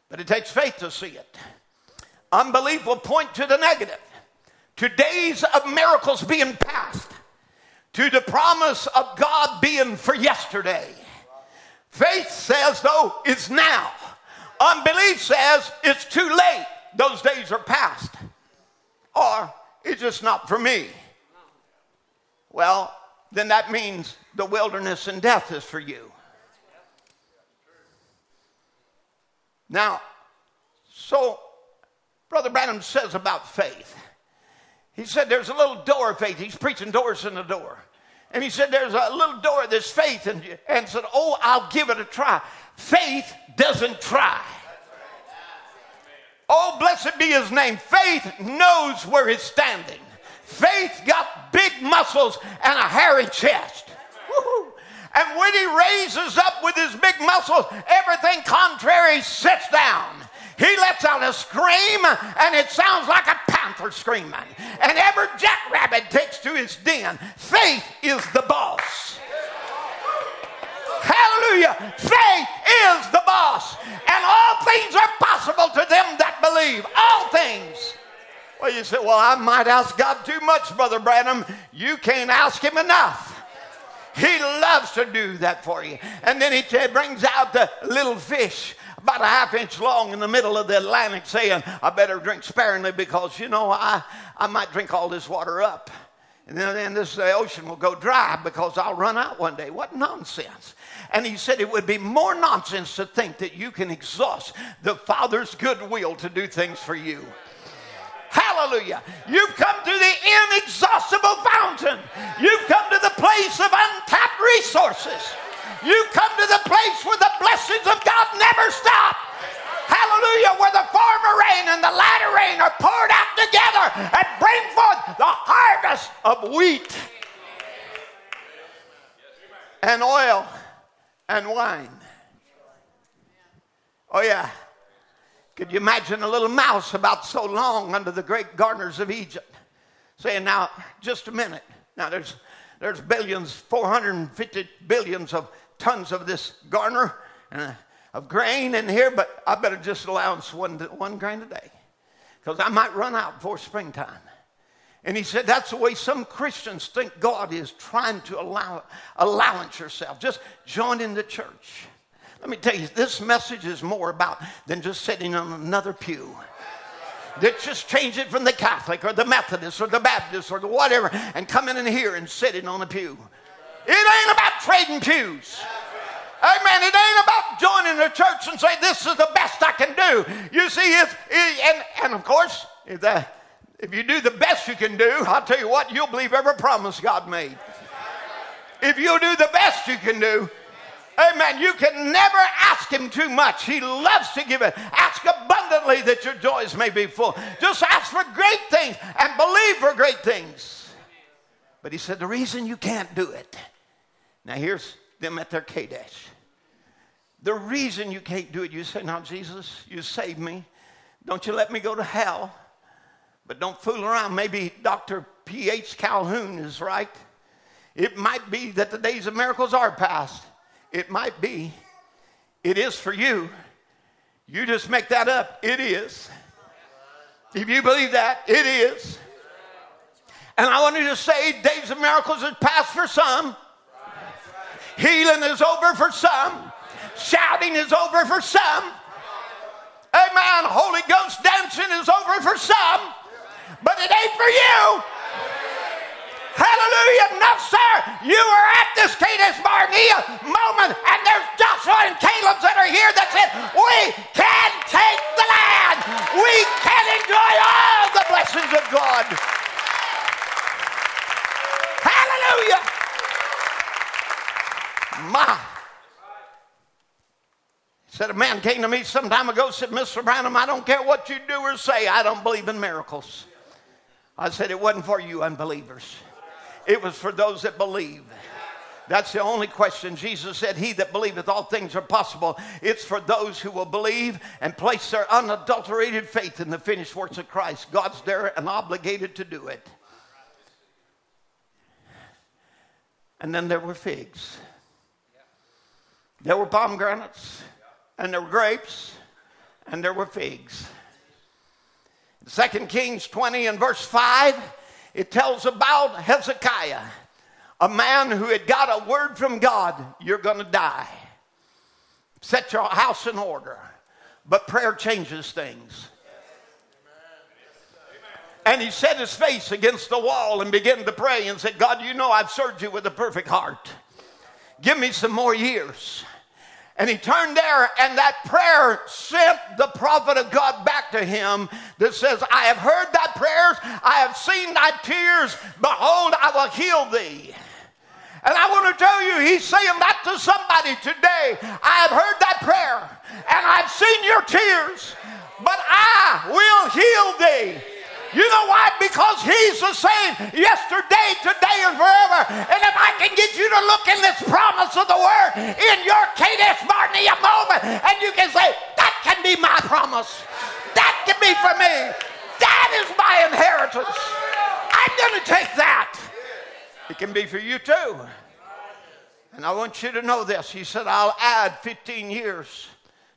But it takes faith to see it. Unbelief will point to the negative, to days of miracles being past, to the promise of God being for yesterday. Faith says, though, it's now. Unbelief says it's too late. Those days are past. Or it's just not for me. Well, then that means the wilderness and death is for you. Now, so Brother Branham says about faith. He said there's a little door of faith. He's preaching doors in the door. And he said there's a little door this faith and, and said, Oh, I'll give it a try. Faith doesn't try. Oh, blessed be his name. Faith knows where he's standing. Faith got big muscles and a hairy chest. Woo-hoo. And when he raises up with his big muscles, everything contrary sits down. He lets out a scream, and it sounds like a panther screaming. And every jackrabbit takes to his den. Faith is the boss. Hallelujah. Faith is the boss. And all things are possible to them that believe. All things. Well, you say, well, I might ask God too much, Brother Branham. You can't ask Him enough. He loves to do that for you. And then He brings out the little fish about a half inch long in the middle of the Atlantic saying, I better drink sparingly because, you know, I, I might drink all this water up. And then, this the ocean will go dry because I'll run out one day. What nonsense. And he said it would be more nonsense to think that you can exhaust the Father's goodwill to do things for you. Hallelujah. You've come to the inexhaustible fountain. You've come to the place of untapped resources. You've come to the place where the blessings of God never stop. Hallelujah, where the former rain and the latter rain are poured out together and bring forth the harvest of wheat and oil and wine. Oh, yeah. Could you imagine a little mouse about so long under the great gardeners of Egypt saying, Now, just a minute. Now, there's, there's billions, 450 billions of tons of this garner uh, of grain in here, but I better just allowance one, one grain a day because I might run out before springtime. And he said, That's the way some Christians think God is trying to allow allowance yourself. Just join in the church. Let me tell you, this message is more about than just sitting on another pew. Let's just change it from the Catholic or the Methodist or the Baptist or the whatever and come in here and sitting on a pew. It ain't about trading pews. Amen. It ain't about joining the church and say, this is the best I can do. You see, it, and, and of course, if, that, if you do the best you can do, I'll tell you what, you'll believe every promise God made. If you do the best you can do, Amen. You can never ask him too much. He loves to give it. Ask abundantly that your joys may be full. Just ask for great things and believe for great things. But he said, the reason you can't do it. Now here's them at their Kadesh. The reason you can't do it, you say, now Jesus, you saved me. Don't you let me go to hell. But don't fool around. Maybe Dr. P.H. Calhoun is right. It might be that the days of miracles are past. It might be. It is for you. You just make that up. It is. If you believe that, it is. And I want you to say, days of miracles is past for some. Healing is over for some. Shouting is over for some. Amen. Holy Ghost dancing is over for some. But it ain't for you. Hallelujah. No, sir. You are at this Kadesh Barnea moment, and there's Joshua and Caleb that are here that said, We can take the land. We can enjoy all the blessings of God. Hallelujah. My. Said a man came to me some time ago, said, Mr. Branham, I don't care what you do or say, I don't believe in miracles. I said, It wasn't for you unbelievers. It was for those that believe. That's the only question. Jesus said, He that believeth all things are possible. It's for those who will believe and place their unadulterated faith in the finished works of Christ. God's there and obligated to do it. And then there were figs, there were pomegranates, and there were grapes, and there were figs. 2 Kings 20 and verse 5 it tells about Hezekiah, a man who had got a word from God you're going to die. Set your house in order. But prayer changes things. And he set his face against the wall and began to pray and said, God, you know I've served you with a perfect heart. Give me some more years. And he turned there, and that prayer sent the prophet of God back to him that says, I have heard thy prayers, I have seen thy tears, behold, I will heal thee. And I want to tell you, he's saying that to somebody today. I have heard that prayer, and I've seen your tears, but I will heal thee. You know why? Because He's the same yesterday, today, and forever. And if I can get you to look in this promise of the Word in your Kadesh Barnea moment, and you can say, that can be my promise. That can be for me. That is my inheritance. I'm going to take that. It can be for you too. And I want you to know this. He said, I'll add 15 years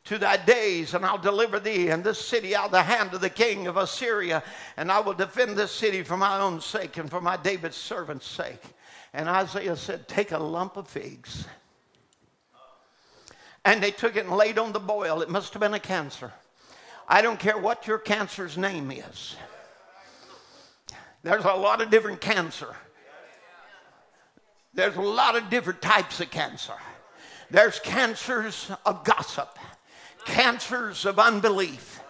to thy days, and I'll deliver thee and this city out of the hand of the king of Assyria, and I will defend this city for my own sake and for my David's servant's sake. And Isaiah said, Take a lump of figs and they took it and laid on the boil. It must have been a cancer. I don't care what your cancer's name is. There's a lot of different cancer. There's a lot of different types of cancer. There's cancers of gossip, cancers of unbelief,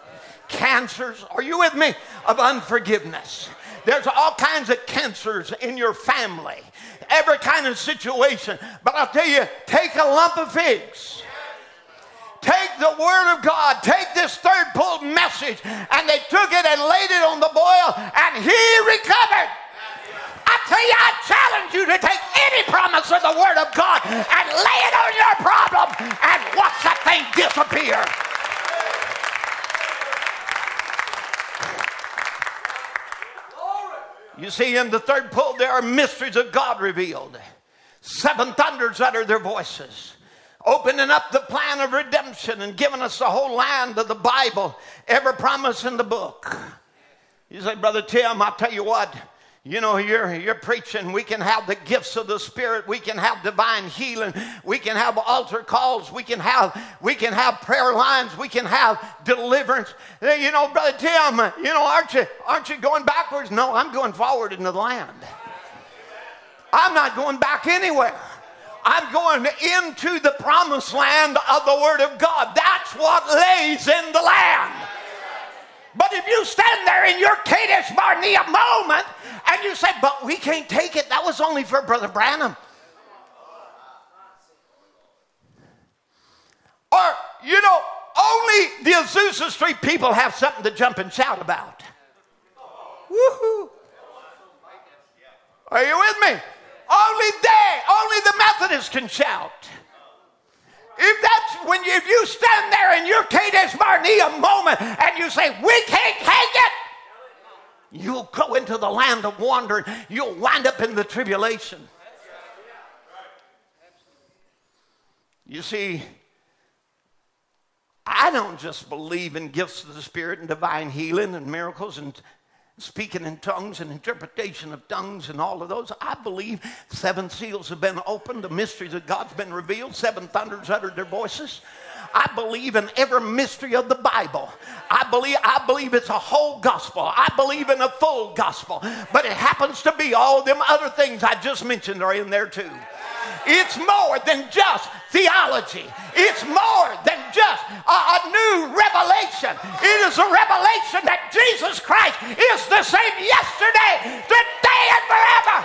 cancers, are you with me? Of unforgiveness. There's all kinds of cancers in your family, every kind of situation. But I'll tell you, take a lump of figs. Take the word of God, take this third pulled message, and they took it and laid it on the boil, and he recovered. I tell you, I challenge you to take any promise of the Word of God and lay it on your problem and watch that thing disappear. You see, in the third pull, there are mysteries of God revealed. Seven thunders utter their voices, opening up the plan of redemption and giving us the whole land of the Bible, every promise in the book. You say, Brother Tim, I'll tell you what, you know, you're, you're preaching. We can have the gifts of the Spirit. We can have divine healing. We can have altar calls. We can have, we can have prayer lines. We can have deliverance. You know, Brother Tim, you know, aren't you, aren't you going backwards? No, I'm going forward into the land. I'm not going back anywhere. I'm going into the promised land of the Word of God. That's what lays in the land. But if you stand there in your Kadesh Barnea moment and you say, but we can't take it, that was only for Brother Branham. Or, you know, only the Azusa Street people have something to jump and shout about. Woohoo! Are you with me? Only they, only the Methodists can shout. If that's when you, if you stand there in your Kadesh Barnea moment and you say, We can't take it, you'll go into the land of wandering. You'll wind up in the tribulation. You see, I don't just believe in gifts of the Spirit and divine healing and miracles and speaking in tongues and interpretation of tongues and all of those. I believe seven seals have been opened, the mysteries of God's been revealed, seven thunders uttered their voices. I believe in every mystery of the Bible. I believe I believe it's a whole gospel. I believe in a full gospel. But it happens to be all them other things I just mentioned are in there too. It's more than just theology. It's more than just a, a, new revelation. It is a revelation that Jesus Christ is the same yesterday, today, and forever.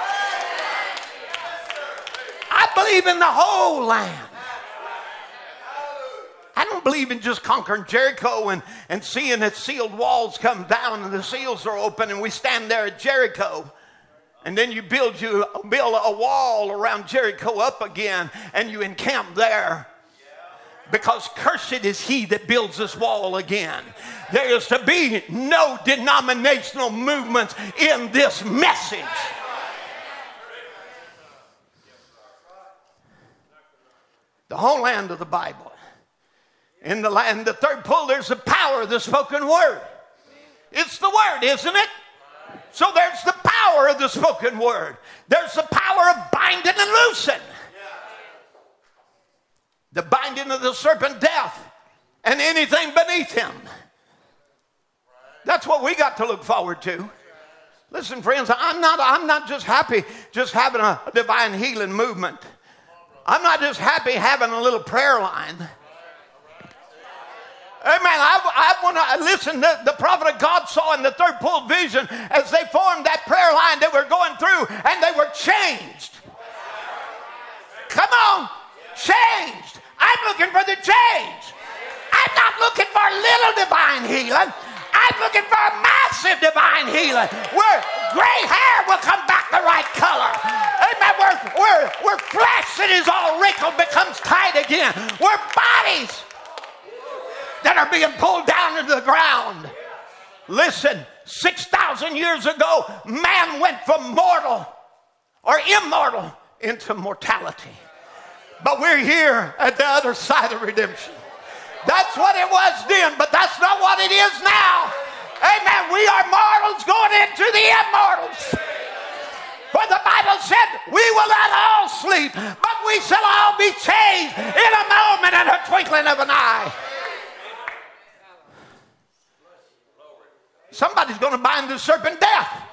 I believe in the whole land. I don't believe in just conquering Jericho and, and seeing its sealed walls come down and the seals are open and we stand there at Jericho. And then you build you build a wall around Jericho up again and you encamp there. Because cursed is he that builds this wall again. There is to be no denominational movements in this message. The whole land of the Bible. In the land, the third pull, there's the power of the spoken word. It's the word, isn't it? So there's the power of the spoken word. There's the power of binding and loosing. The binding of the serpent death and anything beneath him. That's what we got to look forward to. Listen, friends, I'm not, I'm not just happy just having a divine healing movement. I'm not just happy having a little prayer line. Amen. I, I want to uh, listen. The, the prophet of God saw in the third pull vision as they formed that prayer line they were going through, and they were changed. Come on, changed. I'm looking for the change. I'm not looking for little divine healing. I'm looking for a massive divine healing where gray hair will come back the right color. Amen. Where, where, where flesh that is all wrinkled becomes tight again. Where bodies that are being pulled down into the ground. Listen, 6,000 years ago, man went from mortal or immortal into mortality. But we're here at the other side of redemption. That's what it was then, but that's not what it is now. Amen. We are mortals going into the immortals. For the Bible said, We will not all sleep, but we shall all be changed in a moment and a twinkling twinkling of an eye. Somebody's going to bind the serpent death.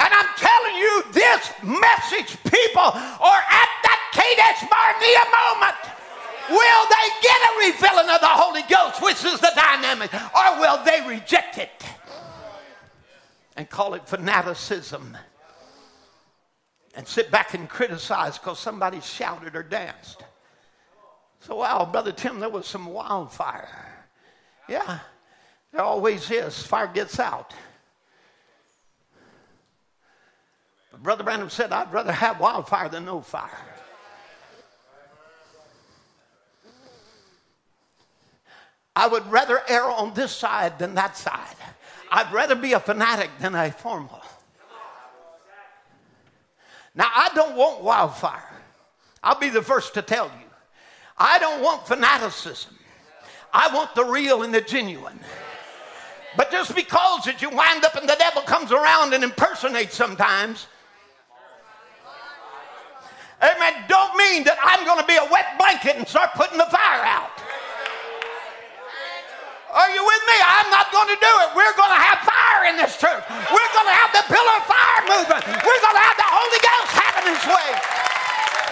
And I'm telling you, this message, people are at that Kadesh Barnea moment. Will they get a refilling of the Holy Ghost, which is the dynamic, or will they reject it and call it fanaticism and sit back and criticize because somebody shouted or danced? So, wow, Brother Tim, there was some wildfire. Yeah, there always is. Fire gets out. But Brother Branham said, I'd rather have wildfire than no fire. I would rather err on this side than that side. I'd rather be a fanatic than a formal. Now, I don't want wildfire. I'll be the first to tell you. I don't want fanaticism. I want the real and the genuine. But just because that you wind up and the devil comes around and impersonates sometimes, amen, don't mean that I'm going to be a wet blanket and start putting the fire out. Are you with me? I'm not going to do it. We're going to have fire in this church. We're going to have the pillar of fire movement. We're going to have the Holy Ghost having his way.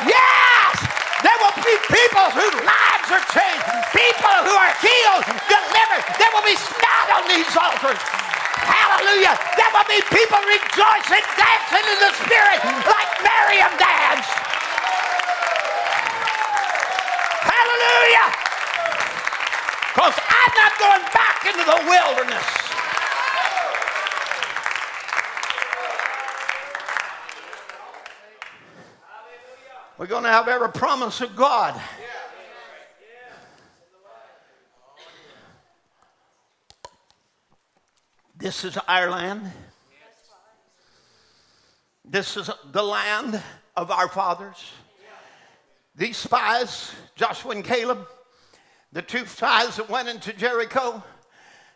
Yes! There will be people whose lives are changed, people who are healed, delivered. There will be snot on these altars. Hallelujah. There will be people rejoicing, dancing in the Spirit like Miriam danced. Hallelujah. Because I'm not going back into the wilderness. We're going to have every promise of God. This is our land. This is the land of our fathers. These spies, Joshua and Caleb, the two spies that went into Jericho,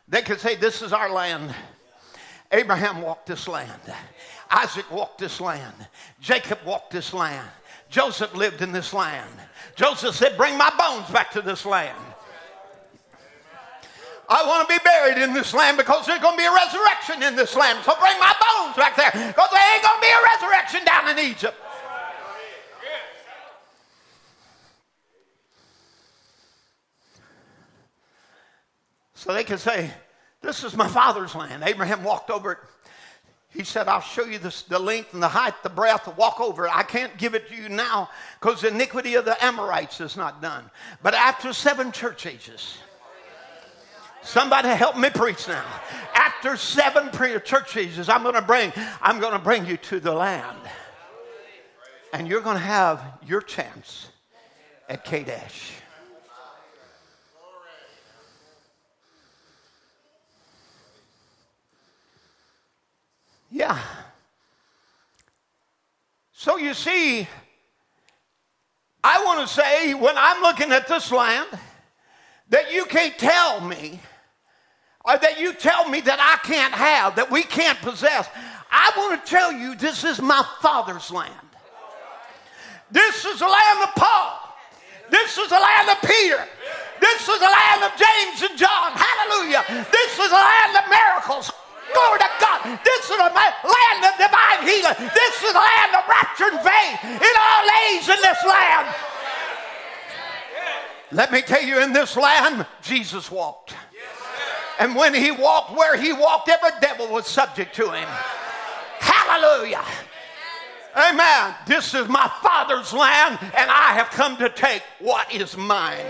they could say, This is our land. Abraham walked this land. Isaac walked this land. Jacob walked this land. Joseph lived in this land. Joseph said, Bring my bones back to this land. I want to be buried in this land because there's going to be a resurrection in this land. So bring my bones back there because there ain't going to be a resurrection down in Egypt. So they could say, This is my father's land. Abraham walked over it. He said, I'll show you this, the length and the height, the breadth, walk over. I can't give it to you now because the iniquity of the Amorites is not done. But after seven church ages, somebody help me preach now. After seven church ages, I'm going to bring, I'm going to bring you to the land. And you're going to have your chance at Kadesh. Yeah. So you see, I want to say when I'm looking at this land, that you can't tell me, or that you tell me that I can't have, that we can't possess. I want to tell you this is my Father's land. This is the land of Paul. This is the land of Peter. This is the land of James and John. Hallelujah. This is the land of miracles. Glory to God. This is a land of divine healing. This is a land of rapture and faith. It all lays in this land. Let me tell you, in this land, Jesus walked. And when he walked where he walked, every devil was subject to him. Hallelujah. Amen. This is my Father's land, and I have come to take what is mine.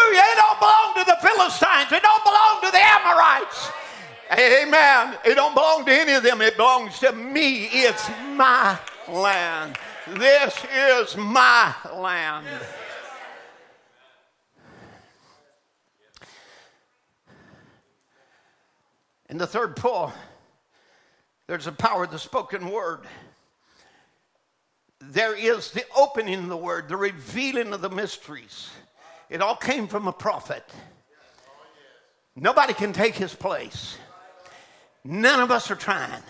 Hallelujah. It don't belong to the Philistines. It don't belong to the Amorites. Amen. It don't belong to any of them. It belongs to me. It's my land. This is my land. In the third pull, there's a power of the spoken word. There is the opening of the word, the revealing of the mysteries. It all came from a prophet. Nobody can take his place. None of us are trying.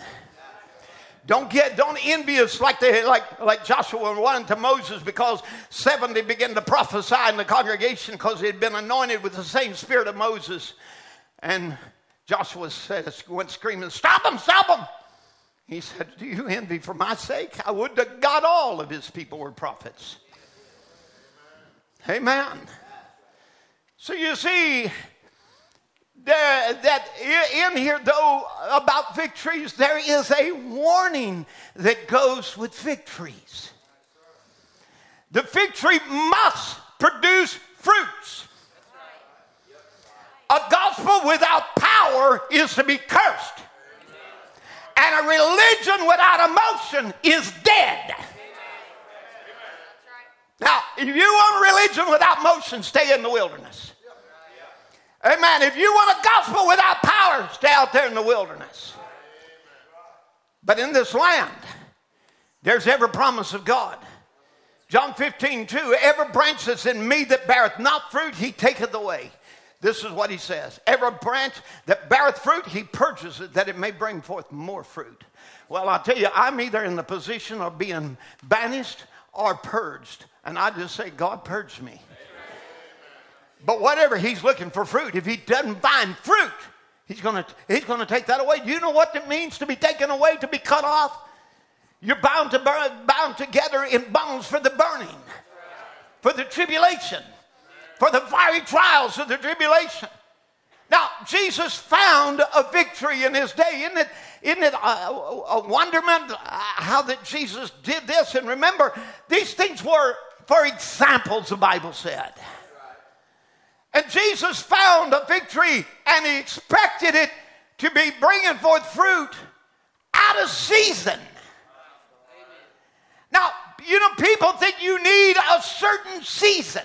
Don't get don't envious like they like like Joshua wanted to Moses because 70 began to prophesy in the congregation because they had been anointed with the same spirit of Moses. And Joshua says, went screaming, Stop him, stop him. He said, Do you envy for my sake? I would to God all of his people were prophets. Amen. Amen. So you see, there, that in here, though, about victories, there is a warning that goes with victories. The fig tree must produce fruits. A gospel without power is to be cursed. And a religion without emotion is dead. Now, if you want religion without motion, stay in the wilderness. Amen. If you want a gospel without power, stay out there in the wilderness. But in this land, there's every promise of God. John 15, 2, every branch that's in me that beareth not fruit, he taketh away. This is what he says. Every branch that beareth fruit, he purges it that it may bring forth more fruit. Well, I tell you, I'm either in the position of being banished or purged. And I just say, God, purge me. But whatever, he's looking for fruit. If he doesn't find fruit, he's to he's to take that away. Do you know what it means to be taken away, to be cut off? You're bound to burn, bound together in bonds for the burning, for the tribulation, for the fiery trials of the tribulation. Now, Jesus found a victory in his day. Isn't it, isn't it a, a wonderment uh, how that Jesus did this? And remember, these things were for examples, the Bible said. And Jesus found a victory and he expected it to be bringing forth fruit out of season. Now, you know, people think you need a certain season.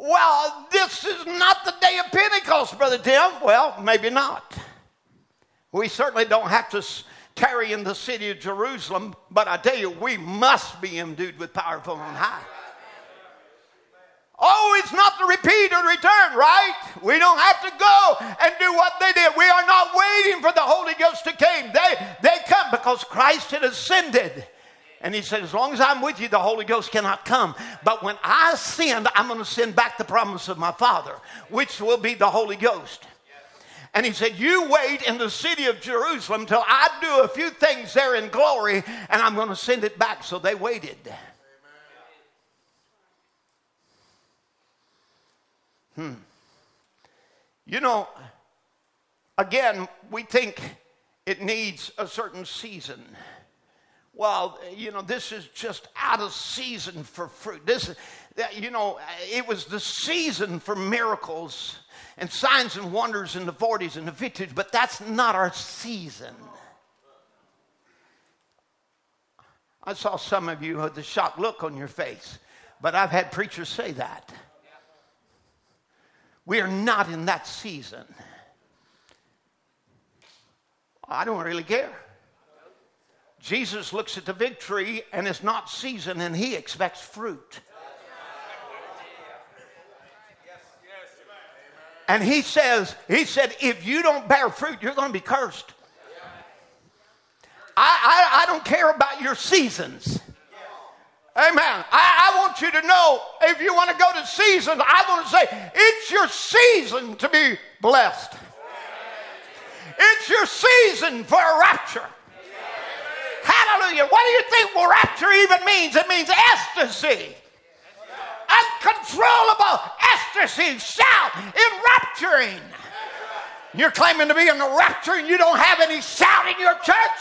Well, this is not the day of Pentecost, Brother Tim. Well, maybe not. We certainly don't have to tarry in the city of Jerusalem, but I tell you, we must be endued with power from on high. Oh, it's not the repeat or return, right? We don't have to go and do what they did. We are not waiting for the Holy Ghost to come. They, they come because Christ had ascended. And he said, As long as I'm with you, the Holy Ghost cannot come. But when I ascend, I'm going to send back the promise of my Father, which will be the Holy Ghost. And he said, You wait in the city of Jerusalem till I do a few things there in glory, and I'm going to send it back. So they waited. Hmm. You know, again, we think it needs a certain season. Well, you know, this is just out of season for fruit. This, you know, it was the season for miracles and signs and wonders in the 40s and the 50s, but that's not our season. I saw some of you had the shocked look on your face, but I've had preachers say that. We are not in that season. I don't really care. Jesus looks at the fig tree and it's not season and he expects fruit. And he says, he said, if you don't bear fruit, you're going to be cursed. I, I, I don't care about your seasons. Amen. I, I, want you to know if you want to go to seasons, I want to say it's your season to be blessed. It's your season for a rapture. Hallelujah. What do you think rapture even means? It means ecstasy. Uncontrollable ecstasy, shout, enrapturing. You're claiming to be in the rapture and you don't have any shout in your church?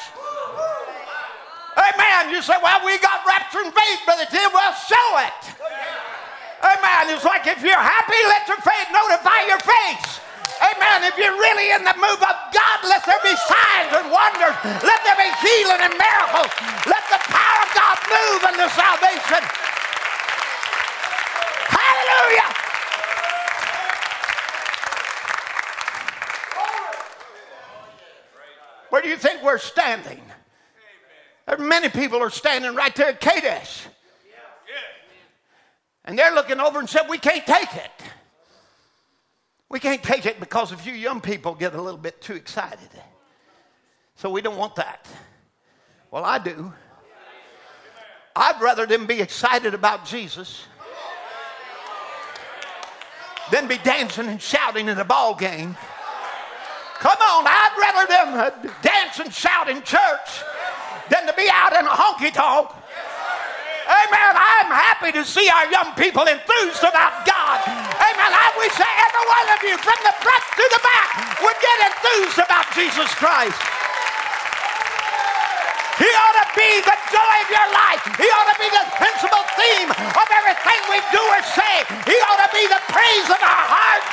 Amen. You say, well, we got rapture and faith, Brother Tim. Well, show it. Amen. It's like if you're happy, let your faith notify your face. Amen. If you're really in the move of God, let there be signs and wonders. Let there be healing and miracles. Let the power of God move in the salvation. Hallelujah. Where do you think we're standing? Many people are standing right there at Kadesh. And they're looking over and said, We can't take it. We can't take it because a few young people get a little bit too excited. So we don't want that. Well, I do. I'd rather them be excited about Jesus than be dancing and shouting in a ball game. Come on, I'd rather them dance and shout in church than to be out in a honky tonk. Amen. I'm happy to see our young people enthused about God. Amen. I wish that every one of you, from the front to the back, would get enthused about Jesus Christ. He ought to be the joy of your life. He ought to be the principal theme of everything we do or say. He ought to be the praise of our heart.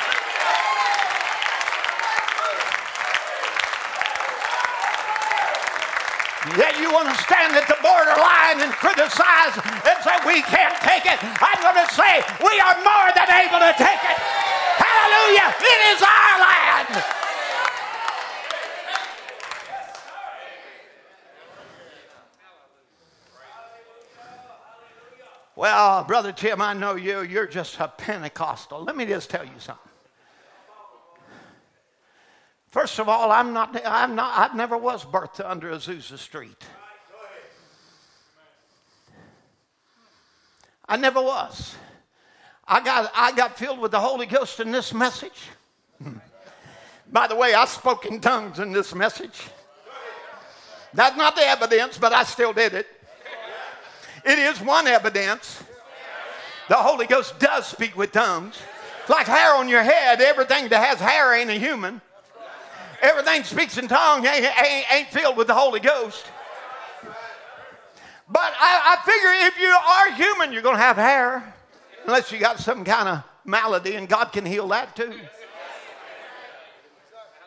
Yet you want to stand at the borderline and criticize and say we can't take it. I'm going to say we are more than able to take it. Hallelujah. It is our land. Well, Brother Tim, I know you. You're just a Pentecostal. Let me just tell you something. First of all, I'm not, I'm not, I never was birthed under Azusa Street. I never was. I got, I got filled with the Holy Ghost in this message. By the way, I spoke in tongues in this message. That's not the evidence, but I still did it. It is one evidence. The Holy Ghost does speak with tongues. It's like hair on your head. Everything that has hair ain't a human. Everything speaks in tongues ain't, ain't, filled with the Holy Ghost. But I, I figure if you are human, you're going to have hair. Unless you got some kind of malady, and God can heal that too.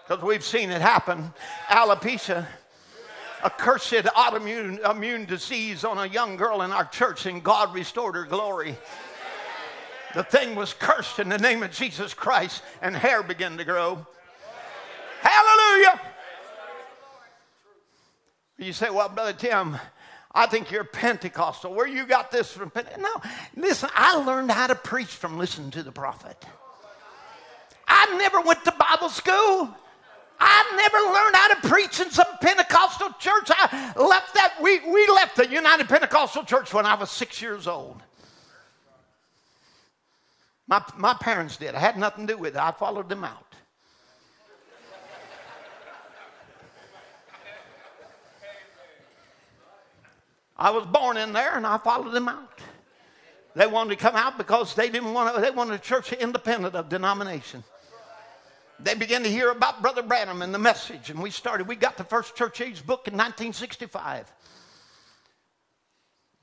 Because we've seen it happen. Alopecia a cursed autoimmune immune disease on a young girl in our church, and God restored her glory. The thing was cursed in the name of Jesus Christ, and hair began to grow. Hallelujah. You say, Well, Brother Tim, I think you're Pentecostal. Where you got this from? No, listen, I learned how to preach from listening to the prophet. I never went to Bible school. I never learned how to preach in some Pentecostal church. I left that, we, we left the United Pentecostal Church when I was six years old. My, my parents did. I had nothing to do with it. I followed them out. I was born in there and I followed them out. They wanted to come out because they didn't want to, they wanted a church independent of denomination they began to hear about Brother Branham and the message, and we started. We got the first church age book in 1965.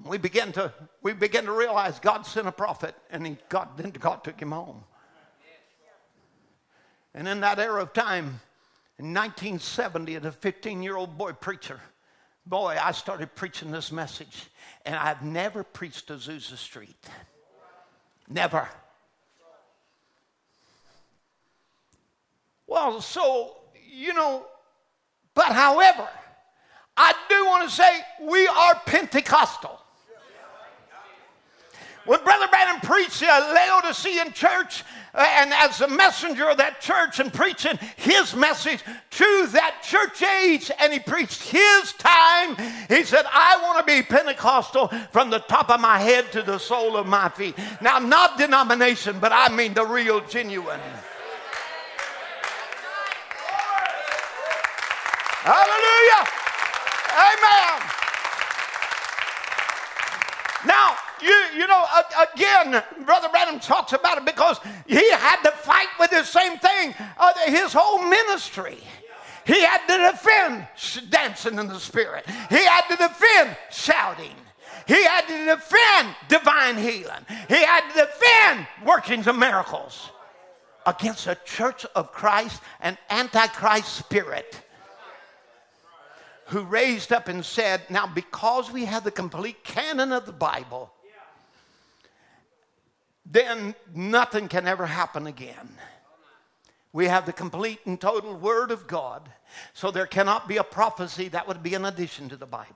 We began to we began to realize God sent a prophet, and he, God then God took him home. And in that era of time, in 1970, as a 15 year old boy preacher, boy, I started preaching this message, and I've never preached Azusa Street. Never. Well, so, you know, but however, I do want to say we are Pentecostal. When Brother Branham preached at Laodicean church, uh, and as a messenger of that church and preaching his message to that church age, and he preached his time, he said, I want to be Pentecostal from the top of my head to the sole of my feet. Now, not denomination, but I mean the real, genuine. Hallelujah. Amen. Now, you, you know, again, Brother Branham talks about it because he had to fight with the same thing uh, his whole ministry. He had to defend dancing in the spirit. He had to defend shouting. He had to defend divine healing. He had to defend workings of miracles against a church of Christ, an antichrist spirit who raised up and said, Now, because we have the complete canon of the Bible, then nothing can ever happen again. We have the complete and total Word of God, so there cannot be a prophecy that would be an addition to the Bible.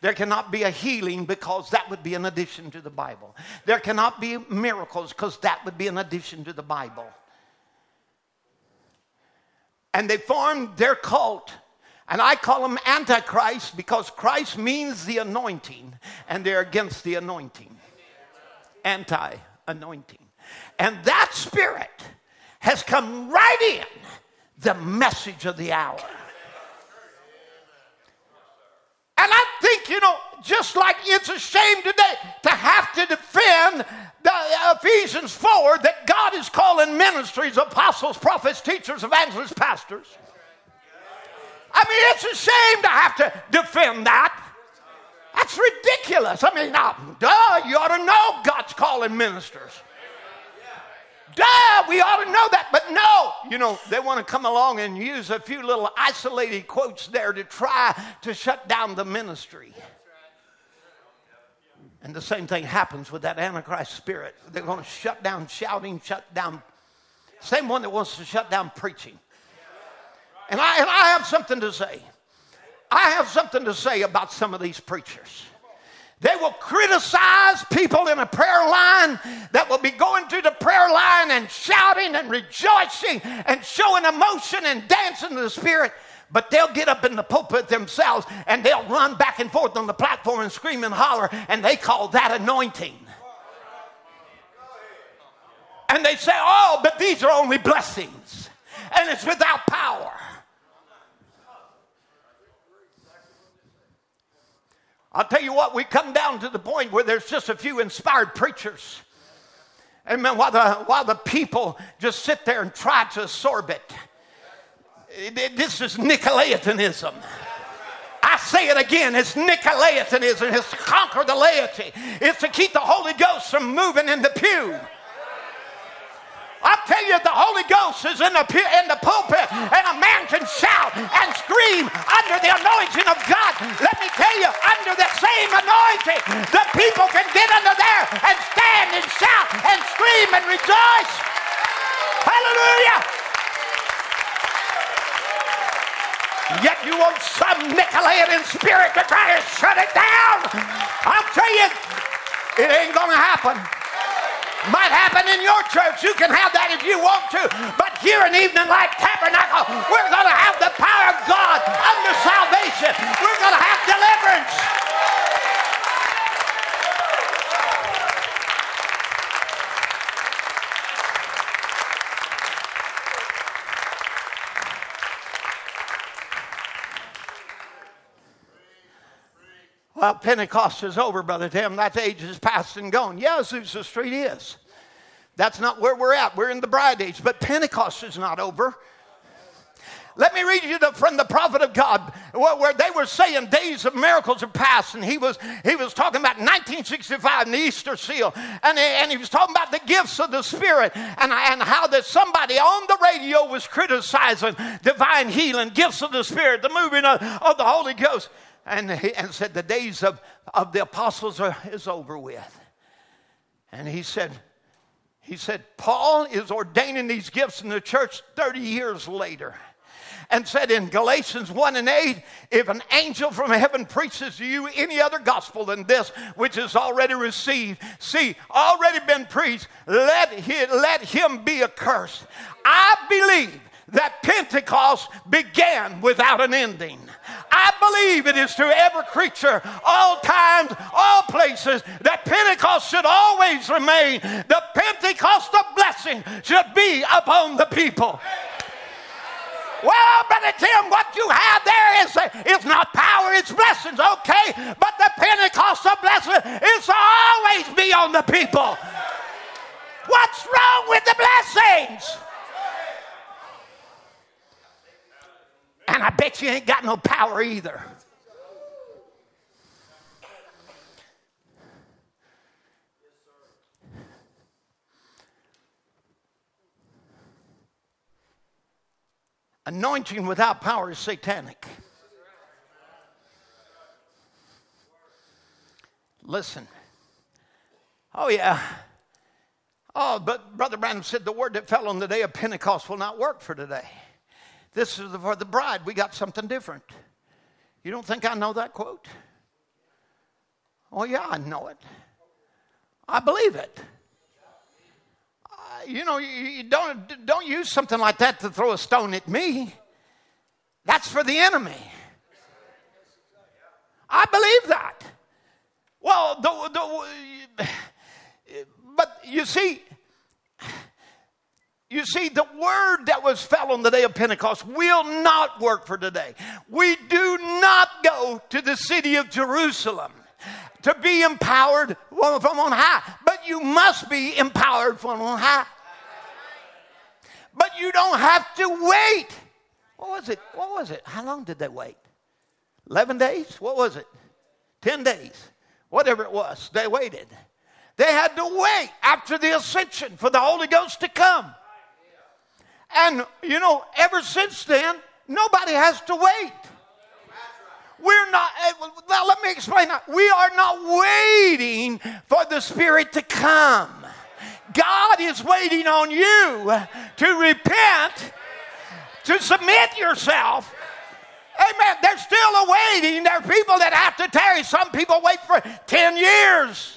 There cannot be a healing because that would be an addition to the Bible. There cannot be miracles because that would be an addition to the Bible. And they formed their cult And I call them antichrist because Christ means the anointing, and they're against the anointing. Anti anointing. And that spirit has come right in the message of the hour. And I think, you know, just like it's a shame today to have to defend the Ephesians 4 that God is calling ministries, apostles, prophets, teachers, evangelists, pastors. I mean, it's a shame to have to defend that. That's ridiculous. I mean, now, duh, you ought to know God's calling ministers. Duh, we ought to know that. But no, you know, they want to come along and use a few little isolated quotes there to try to shut down the ministry. And the same thing happens with that Antichrist spirit. They're going to shut down shouting, shut down. Same one that wants to shut down preaching. And I, and I have something to say. I have something to say about some of these preachers. They will criticize people in a prayer line that will be going through the prayer line and shouting and rejoicing and showing emotion and dancing the Spirit. But they'll get up in the pulpit themselves and they'll run back and forth on the platform and scream and holler, and they call that anointing. And they say, oh, but these are only blessings, and it's without power. I'll tell you what, we come down to the point where there's just a few inspired preachers. Amen. While the, while the people just sit there and try to absorb it. This is Nicolaitanism. I say it again, it's Nicolaitanism. It's to conquer the laity. It's to keep the Holy Ghost from moving in the pew. I tell you, the Holy Ghost is in the, in the pulpit, and a man can shout and scream under the anointing of God. Let me tell you, under the same anointing, the people can get under there and stand and shout and scream and rejoice. Hallelujah. Yet you want some Nicolaitan spirit to try to shut it down. I'll tell you, it ain't going to happen. Might happen in your church. You can have that if you want to. But here in Evening Light Tabernacle, we're going to have the power of God under salvation. We're going to have deliverance. Well, Pentecost is over, Brother Tim. That age is past and gone. Yeah, Azusa Street is. That's not where we're at. We're in the bride age, but Pentecost is not over. Let me read you the, from the prophet of God, where they were saying days of miracles are past, and he was he was talking about 1965 and the Easter seal, and, and he was talking about the gifts of the Spirit, and, and how that somebody on the radio was criticizing divine healing, gifts of the Spirit, the moving of, of the Holy Ghost and, and said, The days of, of the apostles are, is over with. And he said, he said, Paul is ordaining these gifts in the church 30 years later. And said in Galatians 1 and 8, if an angel from heaven preaches to you any other gospel than this, which is already received, see, already been preached, let him, let him be accursed. I believe that Pentecost began without an ending. I believe it is to every creature, all times, all places, that Pentecost should always remain. The Pentecostal blessing should be upon the people. Well, Brother Tim, what you have there is it's not power, it's blessings, okay? But the Pentecostal blessing is to always be on the people. What's wrong with the blessings? And I bet you ain't got no power either. Anointing without power is satanic. Listen. Oh, yeah. Oh, but Brother Branham said the word that fell on the day of Pentecost will not work for today. This is for the bride. We got something different. You don't think I know that quote? Oh, yeah, I know it. I believe it. Uh, you know, you, you don't, don't use something like that to throw a stone at me. That's for the enemy. I believe that. Well, the, the, but you see, you see, the word that was fell on the day of Pentecost will not work for today. We do not go to the city of Jerusalem to be empowered from on high, but you must be empowered from on high. But you don't have to wait. What was it? What was it? How long did they wait? 11 days? What was it? 10 days? Whatever it was, they waited. They had to wait after the ascension for the Holy Ghost to come. And, you know, ever since then, nobody has to wait. We're not, now let me explain that. We are not waiting for the Spirit to come. God is waiting on you to repent, to submit yourself. Amen. They're still awaiting. There are people that have to tarry. Some people wait for 10 years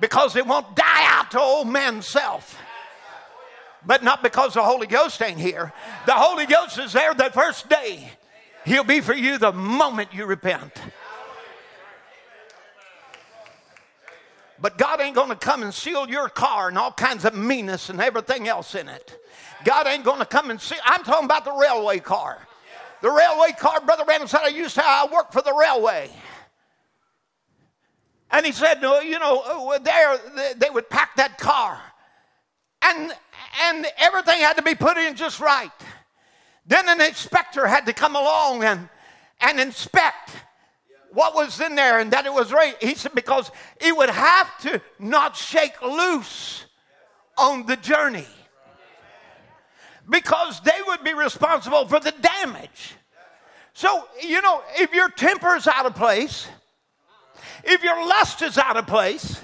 because they won't die out to old man's self but not because the Holy Ghost ain't here. The Holy Ghost is there the first day. He'll be for you the moment you repent. But God ain't going to come and seal your car and all kinds of meanness and everything else in it. God ain't going to come and seal. I'm talking about the railway car. The railway car, Brother Branham said, I used to I work for the railway. And he said, you know, oh, there they would pack that car. And and everything had to be put in just right. Then an inspector had to come along and, and inspect what was in there and that it was right. He said, because it would have to not shake loose on the journey. Because they would be responsible for the damage. So, you know, if your temper is out of place, if your lust is out of place,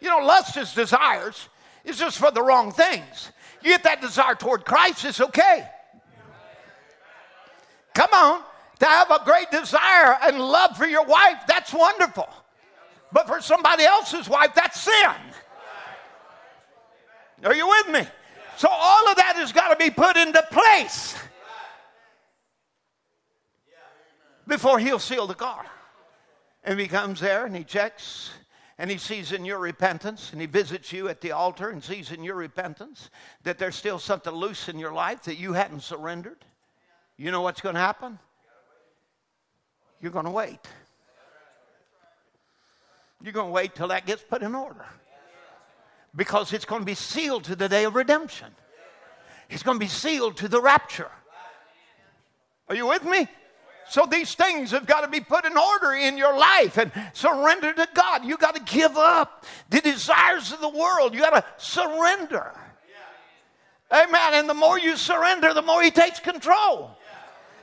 you know, lust is desires. It's just for the wrong things. You get that desire toward Christ, it's okay. Come on. To have a great desire and love for your wife, that's wonderful. But for somebody else's wife, that's sin. Are you with me? So all of that has got to be put into place before he'll seal the car. And he comes there and he checks and he sees in your repentance and he visits you at the altar and sees in your repentance that there's still something loose in your life that you hadn't surrendered, you know what's going to happen? You're going to wait. You're going to wait till that gets put in order because it's going to be sealed to the day of redemption. It's going to be sealed to the rapture. Are you with me? So these things have got to be put in order in your life and surrender to God. You got to give up the desires of the world. You got to surrender. Amen. And the more you surrender, the more He takes control.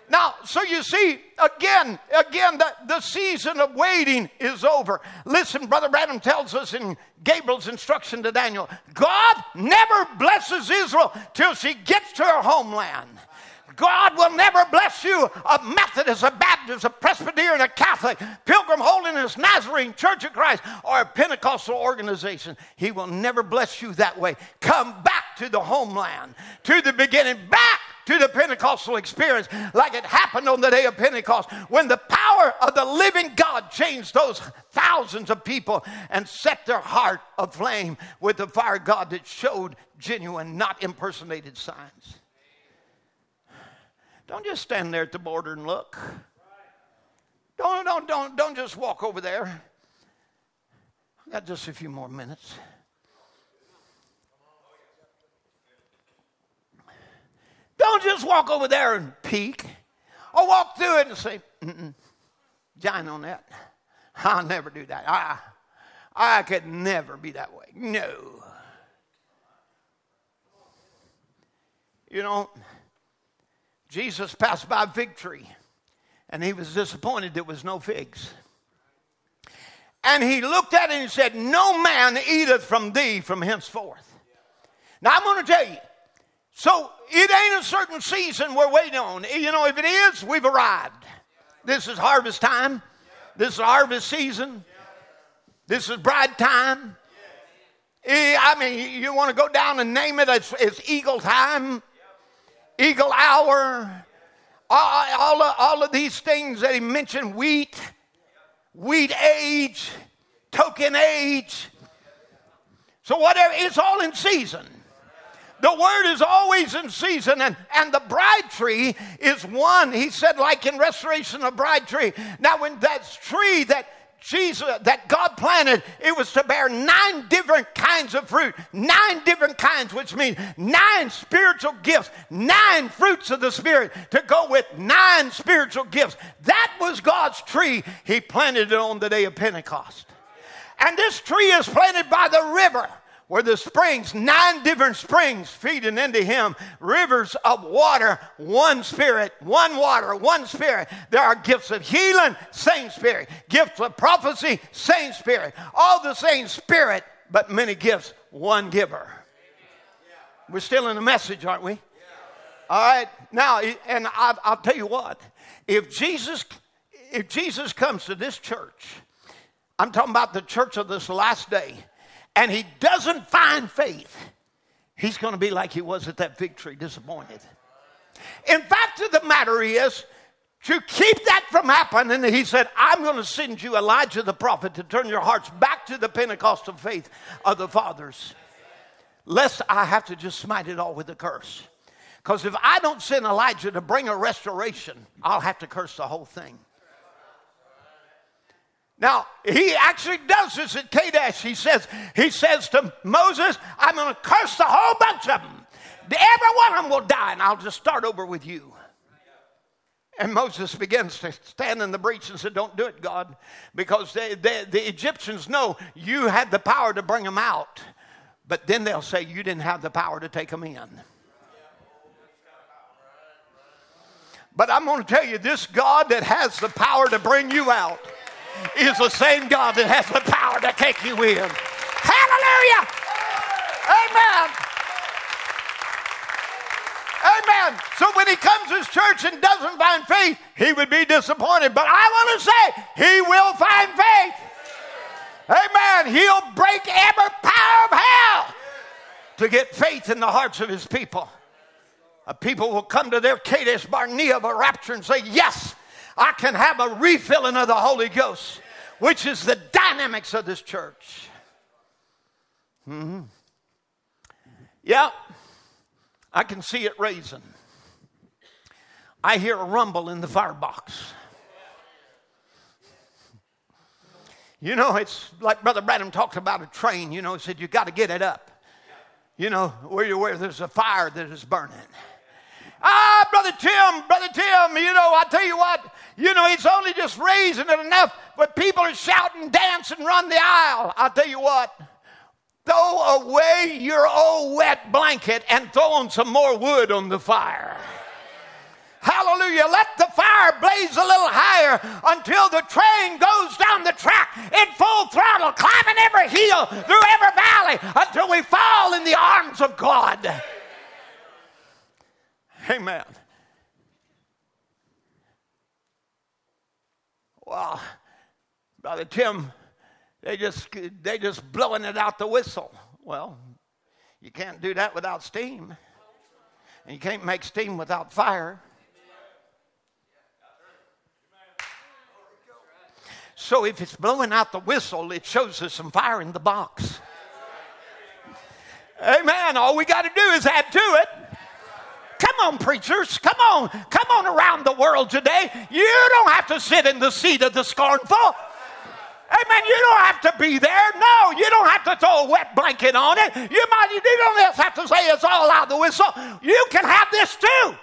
Now, so you see, again, again, the, the season of waiting is over. Listen, Brother Branham tells us in Gabriel's instruction to Daniel God never blesses Israel till she gets to her homeland. God will never bless you a Methodist, a Baptist, a Presbyterian, a Catholic, Pilgrim Holiness, Nazarene, Church of Christ, or a Pentecostal organization. He will never bless you that way. Come back to the homeland, to the beginning, back to the Pentecostal experience like it happened on the day of Pentecost when the power of the living God changed those thousands of people and set their heart aflame with the fire God that showed genuine, not impersonated signs. Don't just stand there at the border and look. Don't, don't, don't, don't just walk over there. I got just a few more minutes. Don't just walk over there and peek or walk through it and say, John on that. I'll never do that. I, I could never be that way. No. You know, Jesus passed by fig tree and he was disappointed there was no figs. And he looked at it and said, No man eateth from thee from henceforth. Now I'm going to tell you, so it ain't a certain season we're waiting on. You know, if it is, we've arrived. This is harvest time. This is harvest season. This is bride time. I mean, you want to go down and name it as, as eagle time eagle hour, all, of, all of these things that he mentioned wheat, wheat age, token age. So, whatever, it's all in season. The word is always in season, and, and the bride tree is one. He said, like in restoration of bride tree. Now, when that tree that Jesus, that God planted, it was to bear nine different kinds of fruit. Nine different kinds, which means nine spiritual gifts, nine fruits of the Spirit to go with nine spiritual gifts. That was God's tree. He planted it on the day of Pentecost. And this tree is planted by the river where the springs, nine different springs feeding into him, rivers of water, one spirit, one water, one spirit. There are gifts of healing, same spirit. Gifts of prophecy, same spirit. All the same spirit, but many gifts, one giver. We're still in the message, aren't we? All right. Now, and I'll tell you what, if Jesus, if Jesus comes to this church, I'm talking about the church of this last day and he doesn't find faith, he's going to be like he was at that fig tree, disappointed. In fact of the matter is, to keep that from happening, he said, I'm going to send you Elijah the prophet to turn your hearts back to the Pentecostal faith of the fathers, lest I have to just smite it all with a curse. Because if I don't send Elijah to bring a restoration, I'll have to curse the whole thing. Now, he actually does this at Kadesh. He says, he says to Moses, I'm going to curse the whole bunch of them. Every one of them will die, and I'll just start over with you. And Moses begins to stand in the breach and said, Don't do it, God, because they, they, the Egyptians know you had the power to bring them out, but then they'll say you didn't have the power to take them in. But I'm going to tell you this God that has the power to bring you out is the same God that has the power to take you in. Hallelujah! Amen. Amen. So when he comes to his church and doesn't find faith, he would be disappointed. But I want to say, he will find faith. Amen. He'll break every power of hell to get faith in the hearts of his people. A people will come to their Kadesh Barnea of a rapture and say, Yes, I can have a refilling of the Holy Ghost, which is the dynamics of this church. Mm-hmm. Yeah, I can see it raising. I hear a rumble in the firebox. You know, it's like Brother Branham talked about a train. You know, he said, you got to get it up. You know, where, you're where there's a fire that is burning. Ah, Brother Tim, Brother Tim, you know, I tell you what, you know, it's only just raising it enough, but people are shouting, dancing, run the aisle. I'll tell you what, throw away your old wet blanket and throw on some more wood on the fire. Hallelujah. Let the fire blaze a little higher until the train goes down the track in full throttle, climbing every hill, through every valley, until we fall in the arms of God. Amen. Well, Brother Tim, they just they just blowing it out the whistle. Well, you can't do that without steam. And you can't make steam without fire. So if it's blowing out the whistle, it shows there's some fire in the box. Amen. All we got to do is add to it. Come on, preachers. Come on. Come on around the world today. You don't have to sit in the seat of the scornful. Amen. You don't have to be there. No, you don't have to throw a wet blanket on it. You might you don't have to say it's all out of the whistle. You can have this too.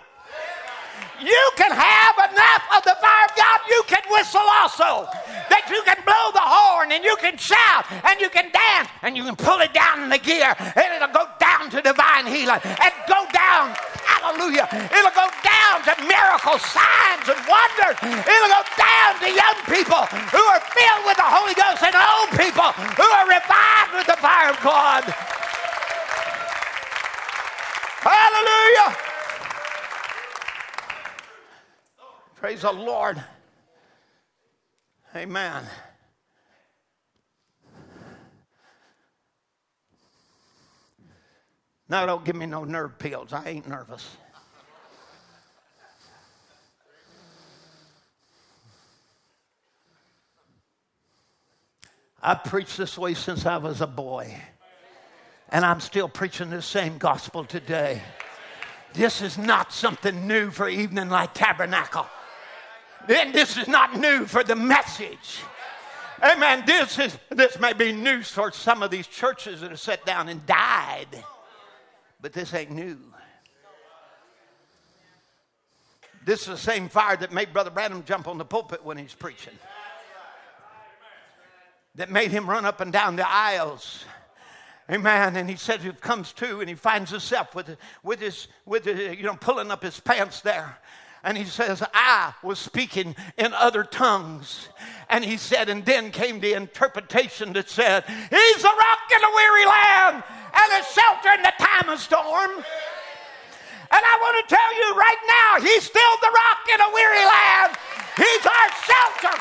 You can have enough of the fire of God. You can whistle also. That you can blow the horn and you can shout and you can dance and you can pull it down in the gear and it'll go down to divine healing and go down Hallelujah. It'll go down to miracles, signs, and wonders. It'll go down to young people who are filled with the Holy Ghost and old people who are revived with the fire of God. Hallelujah. Praise the Lord. Amen. Now, don't give me no nerve pills. I ain't nervous. I preached this way since I was a boy, and I'm still preaching the same gospel today. This is not something new for Evening Light Tabernacle. Then this is not new for the message. Amen. This is this may be news for some of these churches that have sat down and died. But this ain't new. This is the same fire that made Brother Branham jump on the pulpit when he's preaching that made him run up and down the aisles. Amen. And he says he comes to and he finds himself with, with his, with his, you know, pulling up his pants there. And he says, I was speaking in other tongues. And he said, and then came the interpretation that said, He's a rock in a weary land and a shelter in the time of storm. And I want to tell you right now, He's still the rock in a weary land. He's our shelter.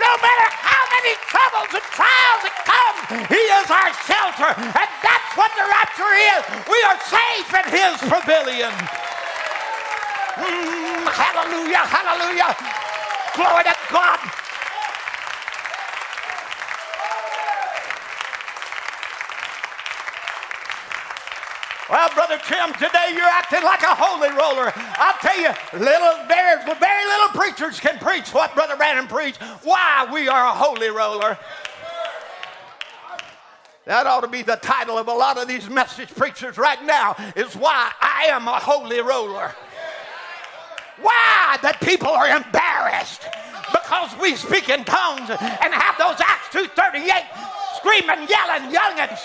No matter how many troubles and trials that come, He is our shelter. And that's what the rapture is. We are safe in His pavilion. Mm, hallelujah, hallelujah. Glory to God. Well, Brother Tim, today you're acting like a holy roller. I'll tell you, little very, very little preachers can preach what Brother Branham preached. Why we are a holy roller. That ought to be the title of a lot of these message preachers right now is why I am a holy roller. Why that people are embarrassed because we speak in tongues and have those Acts 238 screaming, yelling youngins.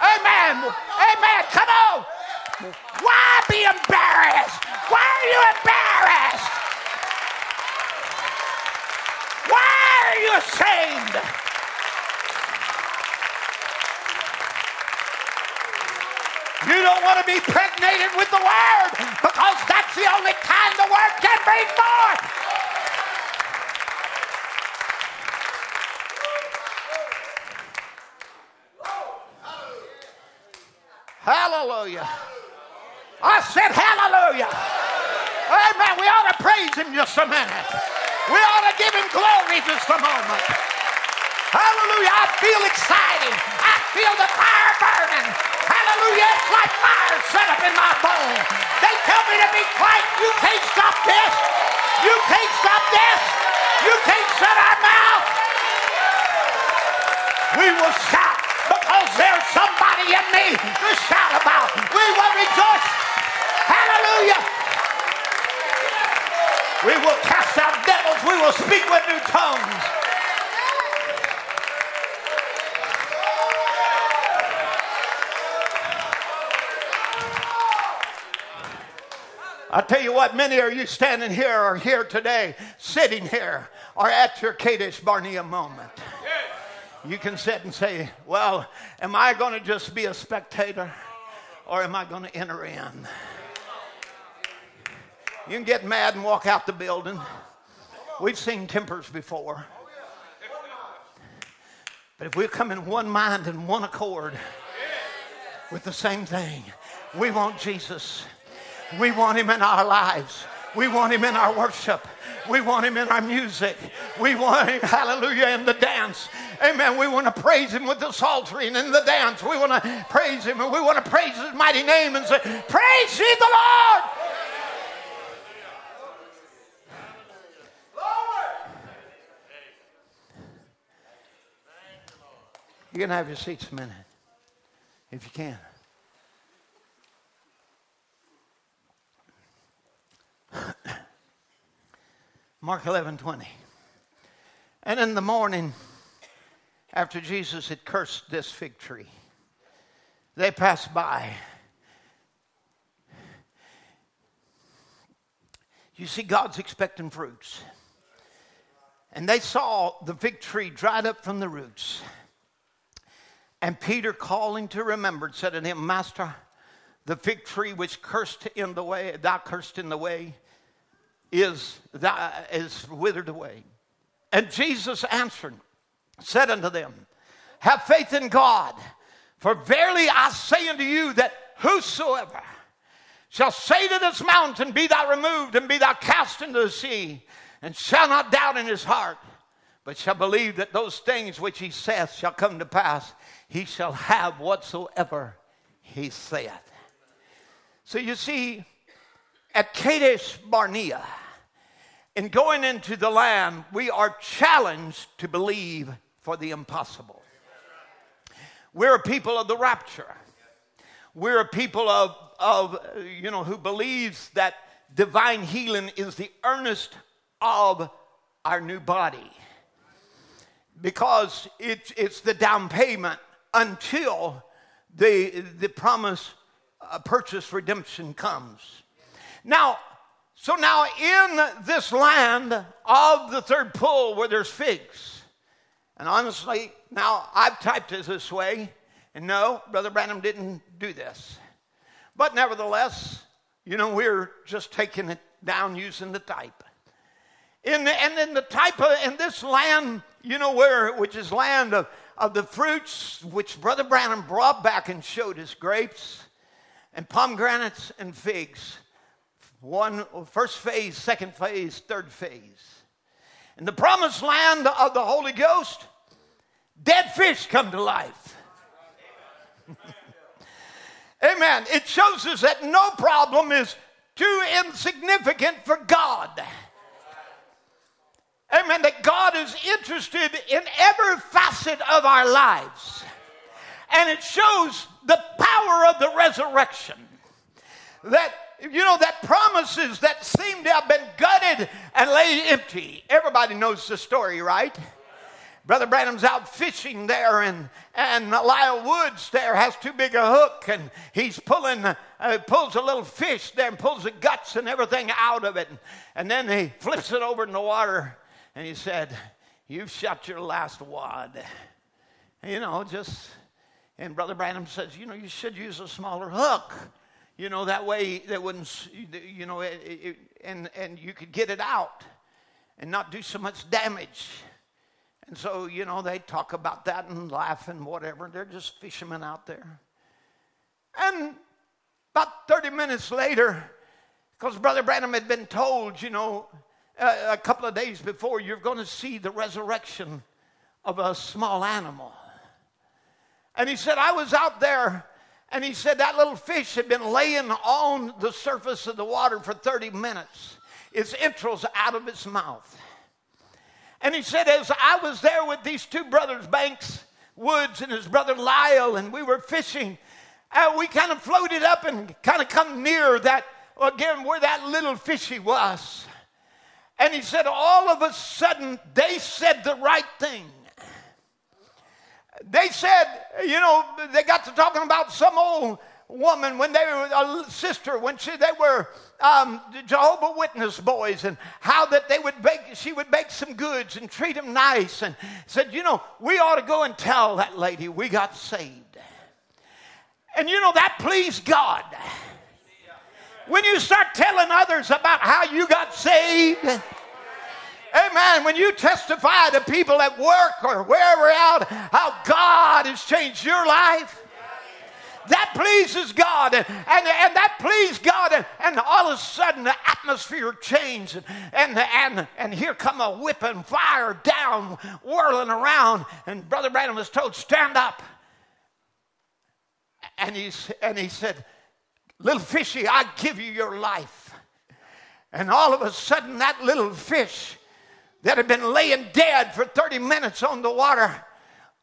Amen. Amen. Come on. Why be embarrassed? Why are you embarrassed? Why are you ashamed? You don't want to be pregnated with the word because that's the only time the word can bring forth. Hallelujah. I said hallelujah. Amen. We ought to praise him just a minute. We ought to give him glory just a moment. Hallelujah. I feel excited. I feel the fire burning. Hallelujah. It's like fire set up in my bones. They tell me to be quiet. You can't stop this. You can't stop this. You can't shut our mouth. We will shout because there's somebody in me to shout about. We will rejoice. Hallelujah. We will cast out devils. We will speak with new tongues. I tell you what, many of you standing here or here today, sitting here, are at your Kadesh Barnea moment you can sit and say, Well, am I going to just be a spectator or am I going to enter in? You can get mad and walk out the building. We've seen tempers before. But if we come in one mind and one accord with the same thing, we want Jesus. We want Him in our lives. We want Him in our worship. We want Him in our music. We want Him, hallelujah, in the dance. Amen. We want to praise Him with the psaltery and in the dance. We want to praise Him and we want to praise His mighty name and say, Praise ye the Lord. You can have your seats a minute, if you can. Mark 11 20. And in the morning, after Jesus had cursed this fig tree, they passed by. You see, God's expecting fruits. And they saw the fig tree dried up from the roots. And Peter, calling to remember, said to him, Master, the fig tree which cursed in the way, thou cursed in the way, is, is withered away. And Jesus answered, said unto them, Have faith in God, for verily I say unto you that whosoever shall say to this mountain, Be thou removed and be thou cast into the sea, and shall not doubt in his heart, but shall believe that those things which he saith shall come to pass, he shall have whatsoever he saith. So you see, at Kadesh Barnea, in going into the land, we are challenged to believe for the impossible. We're a people of the rapture. We're a people of, of you know, who believes that divine healing is the earnest of our new body because it's, it's the down payment until the, the promise uh, purchase redemption comes. Now, so now in this land of the third pull where there's figs, and honestly, now I've typed it this way, and no, Brother Branham didn't do this. But nevertheless, you know, we're just taking it down using the type. In the, and in the type of, in this land, you know where, which is land of, of the fruits which Brother Branham brought back and showed us grapes and pomegranates and figs. One, first phase, second phase, third phase. In the promised land of the Holy Ghost, dead fish come to life. Amen. It shows us that no problem is too insignificant for God. Amen. That God is interested in every facet of our lives. And it shows the power of the resurrection. That, you know, that promises that seem to have been gutted and laid empty. Everybody knows the story, right? Brother Branham's out fishing there, and, and Lyle Woods there has too big a hook, and he's pulling, uh, pulls a little fish there and pulls the guts and everything out of it. And then he flips it over in the water, and he said, You've shot your last wad. You know, just, and Brother Branham says, You know, you should use a smaller hook. You know, that way that wouldn't, you know, it, it, and, and you could get it out and not do so much damage. And so, you know, they talk about that and laugh and whatever. They're just fishermen out there. And about 30 minutes later, because Brother Branham had been told, you know, a couple of days before, you're going to see the resurrection of a small animal. And he said, I was out there, and he said that little fish had been laying on the surface of the water for 30 minutes, its entrails out of its mouth. And he said, as I was there with these two brothers, Banks Woods and his brother Lyle, and we were fishing, uh, we kind of floated up and kind of come near that, again, where that little fishy was. And he said, all of a sudden, they said the right thing. They said, you know, they got to talking about some old woman when they were a sister when she, they were um, Jehovah Witness boys and how that they would bake she would bake some goods and treat them nice and said you know we ought to go and tell that lady we got saved. And you know that pleased God. When you start telling others about how you got saved, Amen. When you testify to people at work or wherever out how God has changed your life, that pleases God. And, and, and that pleased God. And, and, all of a sudden the atmosphere changed. And, and, and, and here come a whipping fire down, whirling around. And Brother Branham was told, stand up. And, he's, and he said, Little fishy, I give you your life. And all of a sudden, that little fish that had been laying dead for 30 minutes on the water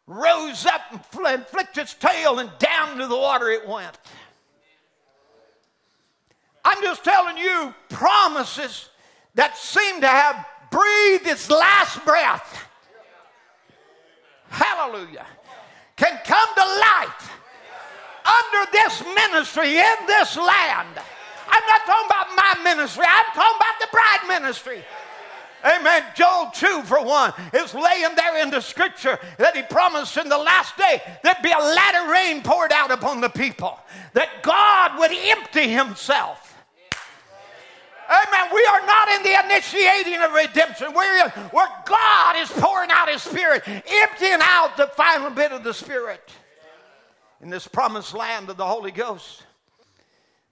rose up and flicked its tail, and down to the water it went. I'm just telling you promises that seem to have breathed its last breath. Hallelujah. Can come to life under this ministry in this land. I'm not talking about my ministry, I'm talking about the bride ministry. Amen. Joel 2, for one, is laying there in the scripture that he promised in the last day there'd be a latter rain poured out upon the people, that God would empty himself. Amen. We are not in the initiating of redemption. We're in where God is pouring out his spirit, emptying out the final bit of the spirit in this promised land of the Holy Ghost.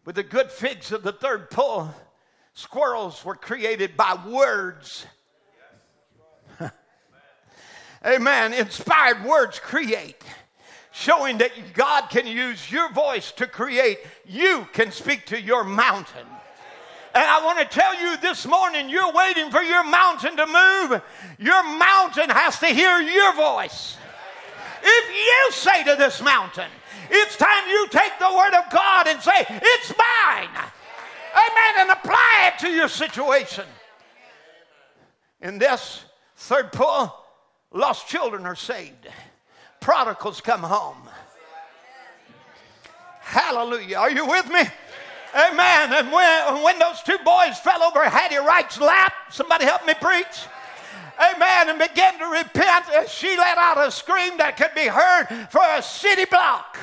With the good figs of the third pull, squirrels were created by words. Amen. Inspired words create, showing that God can use your voice to create. You can speak to your mountain. And I want to tell you this morning, you're waiting for your mountain to move. Your mountain has to hear your voice. If you say to this mountain, it's time you take the word of God and say, It's mine. Amen. And apply it to your situation. In this third pull, lost children are saved, prodigals come home. Hallelujah. Are you with me? Amen. And when, when those two boys fell over Hattie Wright's lap, somebody help me preach. Amen. And began to repent, and she let out a scream that could be heard for a city block.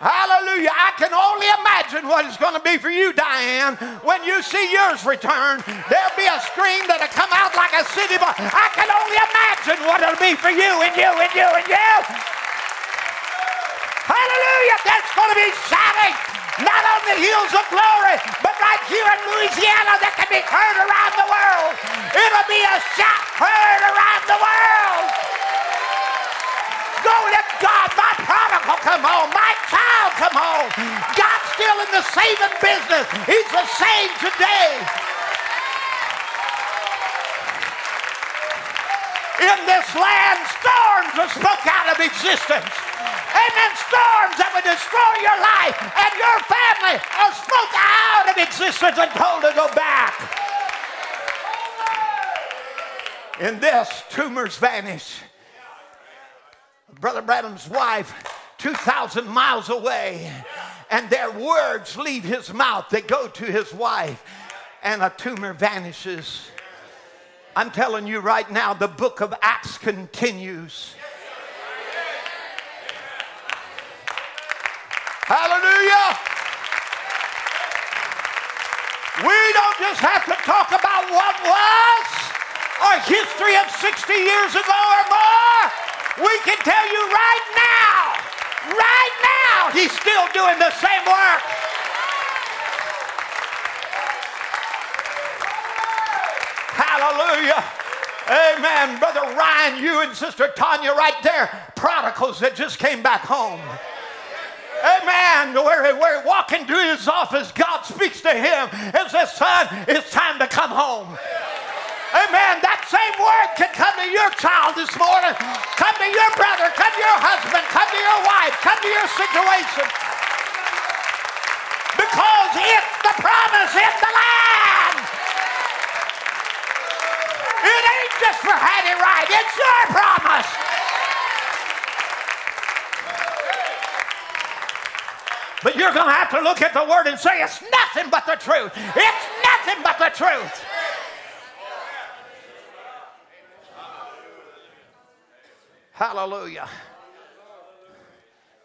Hallelujah. I can only imagine what it's going to be for you, Diane, when you see yours return. There'll be a scream that'll come out like a city block. I can only imagine what it'll be for you and you and you and you. Hallelujah. There's going to be shouting, not on the hills of glory, but right here in Louisiana that can be heard around the world. It'll be a shout heard around the world. Go let God, my prodigal, come home. My child, come home. God's still in the saving business. He's the same today. In this land, storms are spoke out of existence. Amen. Storms that would destroy your life and your family are spoke out of existence and told to go back. In this, tumors vanish. Brother Branham's wife, 2,000 miles away, and their words leave his mouth. They go to his wife, and a tumor vanishes. I'm telling you right now, the book of Acts continues. Hallelujah. We don't just have to talk about what was or history of 60 years ago or more. We can tell you right now, right now, he's still doing the same work. Hallelujah. Amen. Brother Ryan, you and Sister Tanya right there, prodigals that just came back home. Amen. Where, we're walking into his office, God speaks to him and says, Son, it's time to come home. Amen. That same word can come to your child this morning. Come to your brother. Come to your husband. Come to your wife. Come to your situation. Because it's the promise in the land. It ain't just for Hattie Wright. It's your promise. But you're going to have to look at the word and say, it's nothing but the truth. It's nothing but the truth. Hallelujah.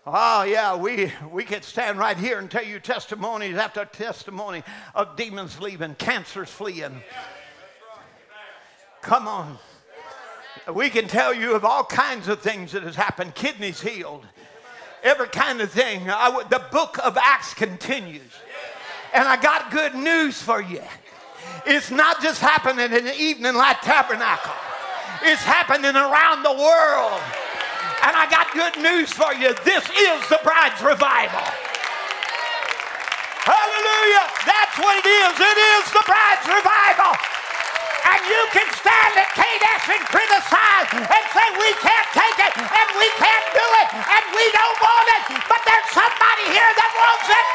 Oh, yeah, we, we could stand right here and tell you testimonies after testimony of demons leaving, cancers fleeing. Come on. We can tell you of all kinds of things that has happened, kidneys healed, every kind of thing. The book of Acts continues. And I got good news for you. It's not just happening in the Evening Light Tabernacle is happening around the world. And I got good news for you. This is the bride's revival. Hallelujah. That's what it is. It is the bride's revival. And you can stand at Kadesh and criticize and say we can't take it and we can't do it and we don't want it. But there's somebody here that wants it.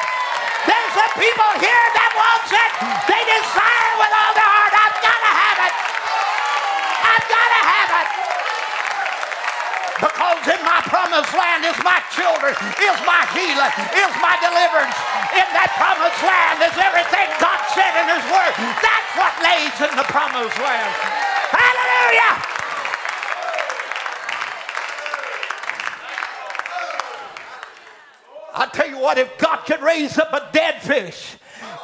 There's some people here that wants it. They desire with all their heart. I've got to have it. I've got to have it. Because in my promised land is my children, is my healing, is my deliverance. In that promised land is everything God said in His Word. That's what lays in the promised land. Hallelujah! I tell you what, if God can raise up a dead fish,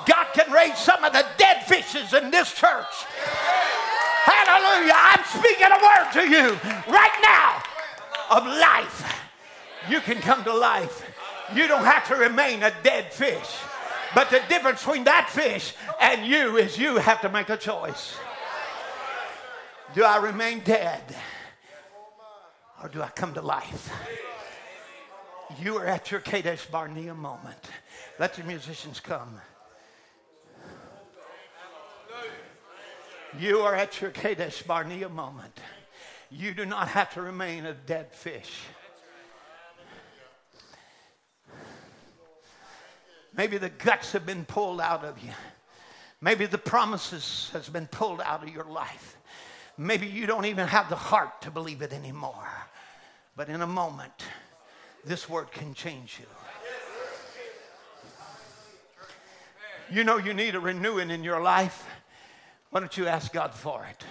God can raise some of the dead fishes in this church. Hallelujah. I'm speaking a word to you right now of life. You can come to life. You don't have to remain a dead fish. But the difference between that fish and you is you have to make a choice. Do I remain dead? Or do I come to life? You are at your Kadesh Barnea moment. Let the musicians come. You are at your Kadesh Barnea moment. You do not have to remain a dead fish. Maybe the guts have been pulled out of you. Maybe the promises has been pulled out of your life. Maybe you don't even have the heart to believe it anymore. But in a moment, this word can change you. You know you need a renewing in your life. Why don't you ask God for it?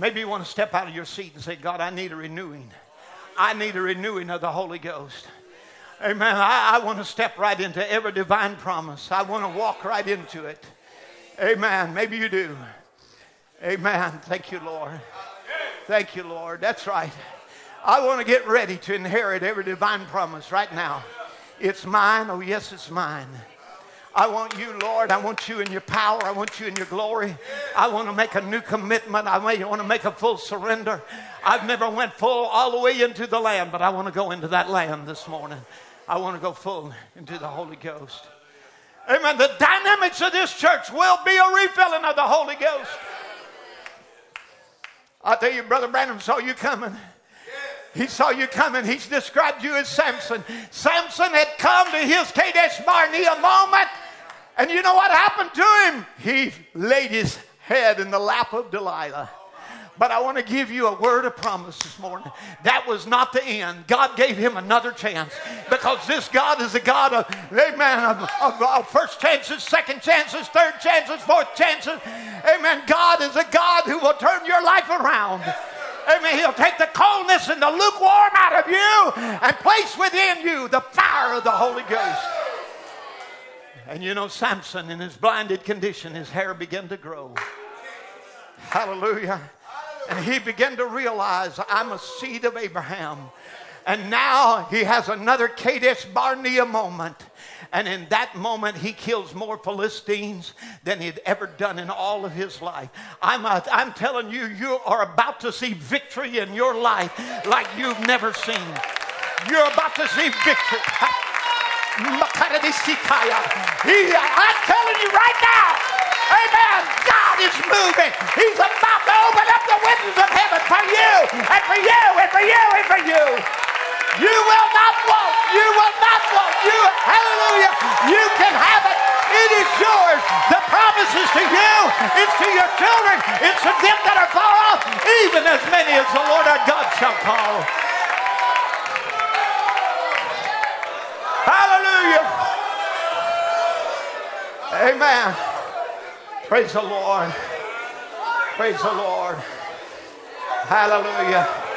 Maybe you want to step out of your seat and say, God, I need a renewing. I need a renewing of the Holy Ghost. Amen. I, I want to step right into every divine promise. I want to walk right into it. Amen. Maybe you do. Amen. Thank you, Lord. Thank you, Lord. That's right. I want to get ready to inherit every divine promise right now. It's mine. Oh, yes, it's mine. I want you, Lord. I want you in your power. I want you in your glory. I want to make a new commitment. I want to make a full surrender. I've never went full all the way into the land, but I want to go into that land this morning. I want to go full into the Holy Ghost. Amen. The dynamics of this church will be a refilling of the Holy Ghost. I tell you, Brother Branham saw you coming. He saw you coming. He's described you as Samson. Samson had come to his Kadesh Barnea moment. And you know what happened to him? He laid his head in the lap of Delilah. But I want to give you a word of promise this morning. That was not the end. God gave him another chance because this God is a God of, amen, of, of, of first chances, second chances, third chances, fourth chances. Amen. God is a God who will turn your life around. Amen. He'll take the coldness and the lukewarm out of you and place within you the fire of the Holy Ghost. And you know, Samson, in his blinded condition, his hair began to grow. Hallelujah. And he began to realize, I'm a seed of Abraham. And now he has another Kadesh Barnea moment. And in that moment, he kills more Philistines than he'd ever done in all of his life. I'm, a, I'm telling you, you are about to see victory in your life like you've never seen. You're about to see victory. I'm telling you right now, amen, God is moving. He's about to open up the windows of heaven for you, and for you, and for you, and for you. You will not want. You will not want. You, hallelujah. You can have it. It is yours. The promise is to you. It's to your children. It's to them that are far off, even as many as the Lord our God shall call. Hallelujah. Amen. Praise the Lord. Praise the Lord. Hallelujah.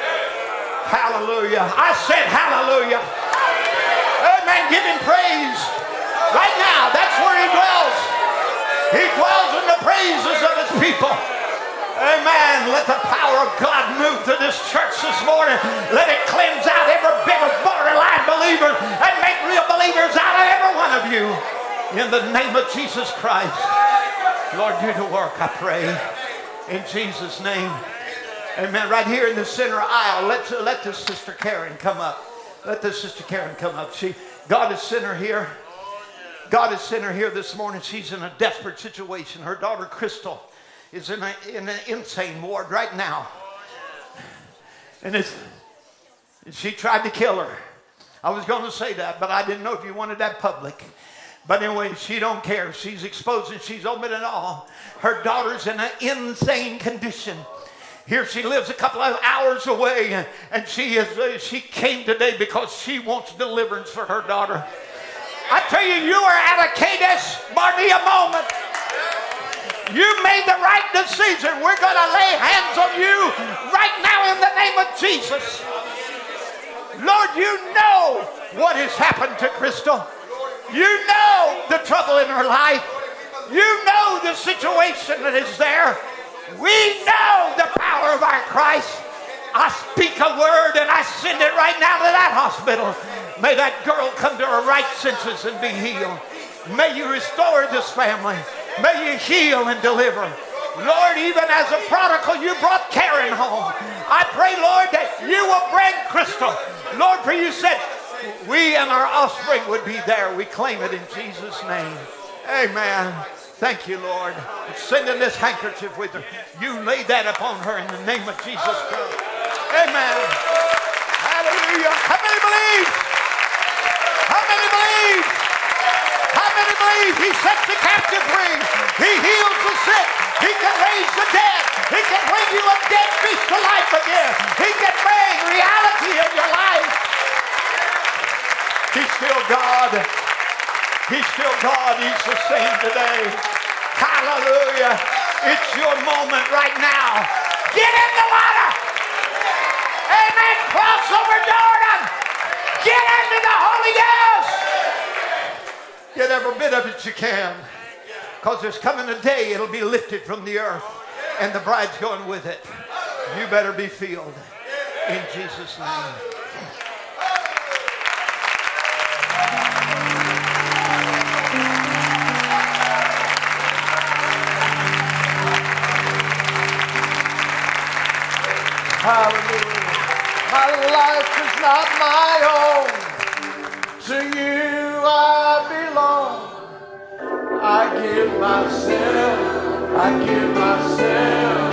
Hallelujah. I said hallelujah. Amen. Give him praise. Right now, that's where he dwells. He dwells in the praises of his people. Amen. Let the power of God move through this church this morning. Let it cleanse out every bit of borderline believer and make real believers out of every one of you. In the name of Jesus Christ. Lord, do the work, I pray. In Jesus' name. Amen. Right here in the center aisle, let, let this sister Karen come up. Let this sister Karen come up. She, God has sent her here. God has sent her here this morning. She's in a desperate situation. Her daughter Crystal is in, a, in an insane ward right now. And it's, she tried to kill her. I was going to say that, but I didn't know if you wanted that public. But anyway, she don't care. She's exposed and she's open it all. Her daughter's in an insane condition. Here she lives a couple of hours away, and she is uh, she came today because she wants deliverance for her daughter. I tell you, you are at a Kadesh Barnea moment. You made the right decision. We're going to lay hands on you right now in the name of Jesus. Lord, you know what has happened to Crystal. You know the trouble in her life. You know the situation that is there. We know the power of our Christ. I speak a word and I send it right now to that hospital. May that girl come to her right senses and be healed. May you restore this family. May you heal and deliver. Lord, even as a prodigal, you brought Karen home. I pray, Lord, that you will bring Crystal. Lord, for you said we and our offspring would be there. We claim it in Jesus' name. Amen. Thank you, Lord. Sending this handkerchief with her. You lay that upon her in the name of Jesus Christ. Amen. Hallelujah. How many believe? How many believe? How many believe he sets the captive free? He heals the sick. He can raise the dead. He can bring you a dead fish to life again. He can bring reality in your life. He's still God. He's still God. He's the same today. Hallelujah. It's your moment right now. Get in the water. Amen. Cross over Jordan. Get into the Holy Ghost. Get every bit of it you can. Because there's coming a day it'll be lifted from the earth and the bride's going with it. You better be filled in Jesus' name. Hallelujah. My life is not my own. To you I belong. I give myself, I give myself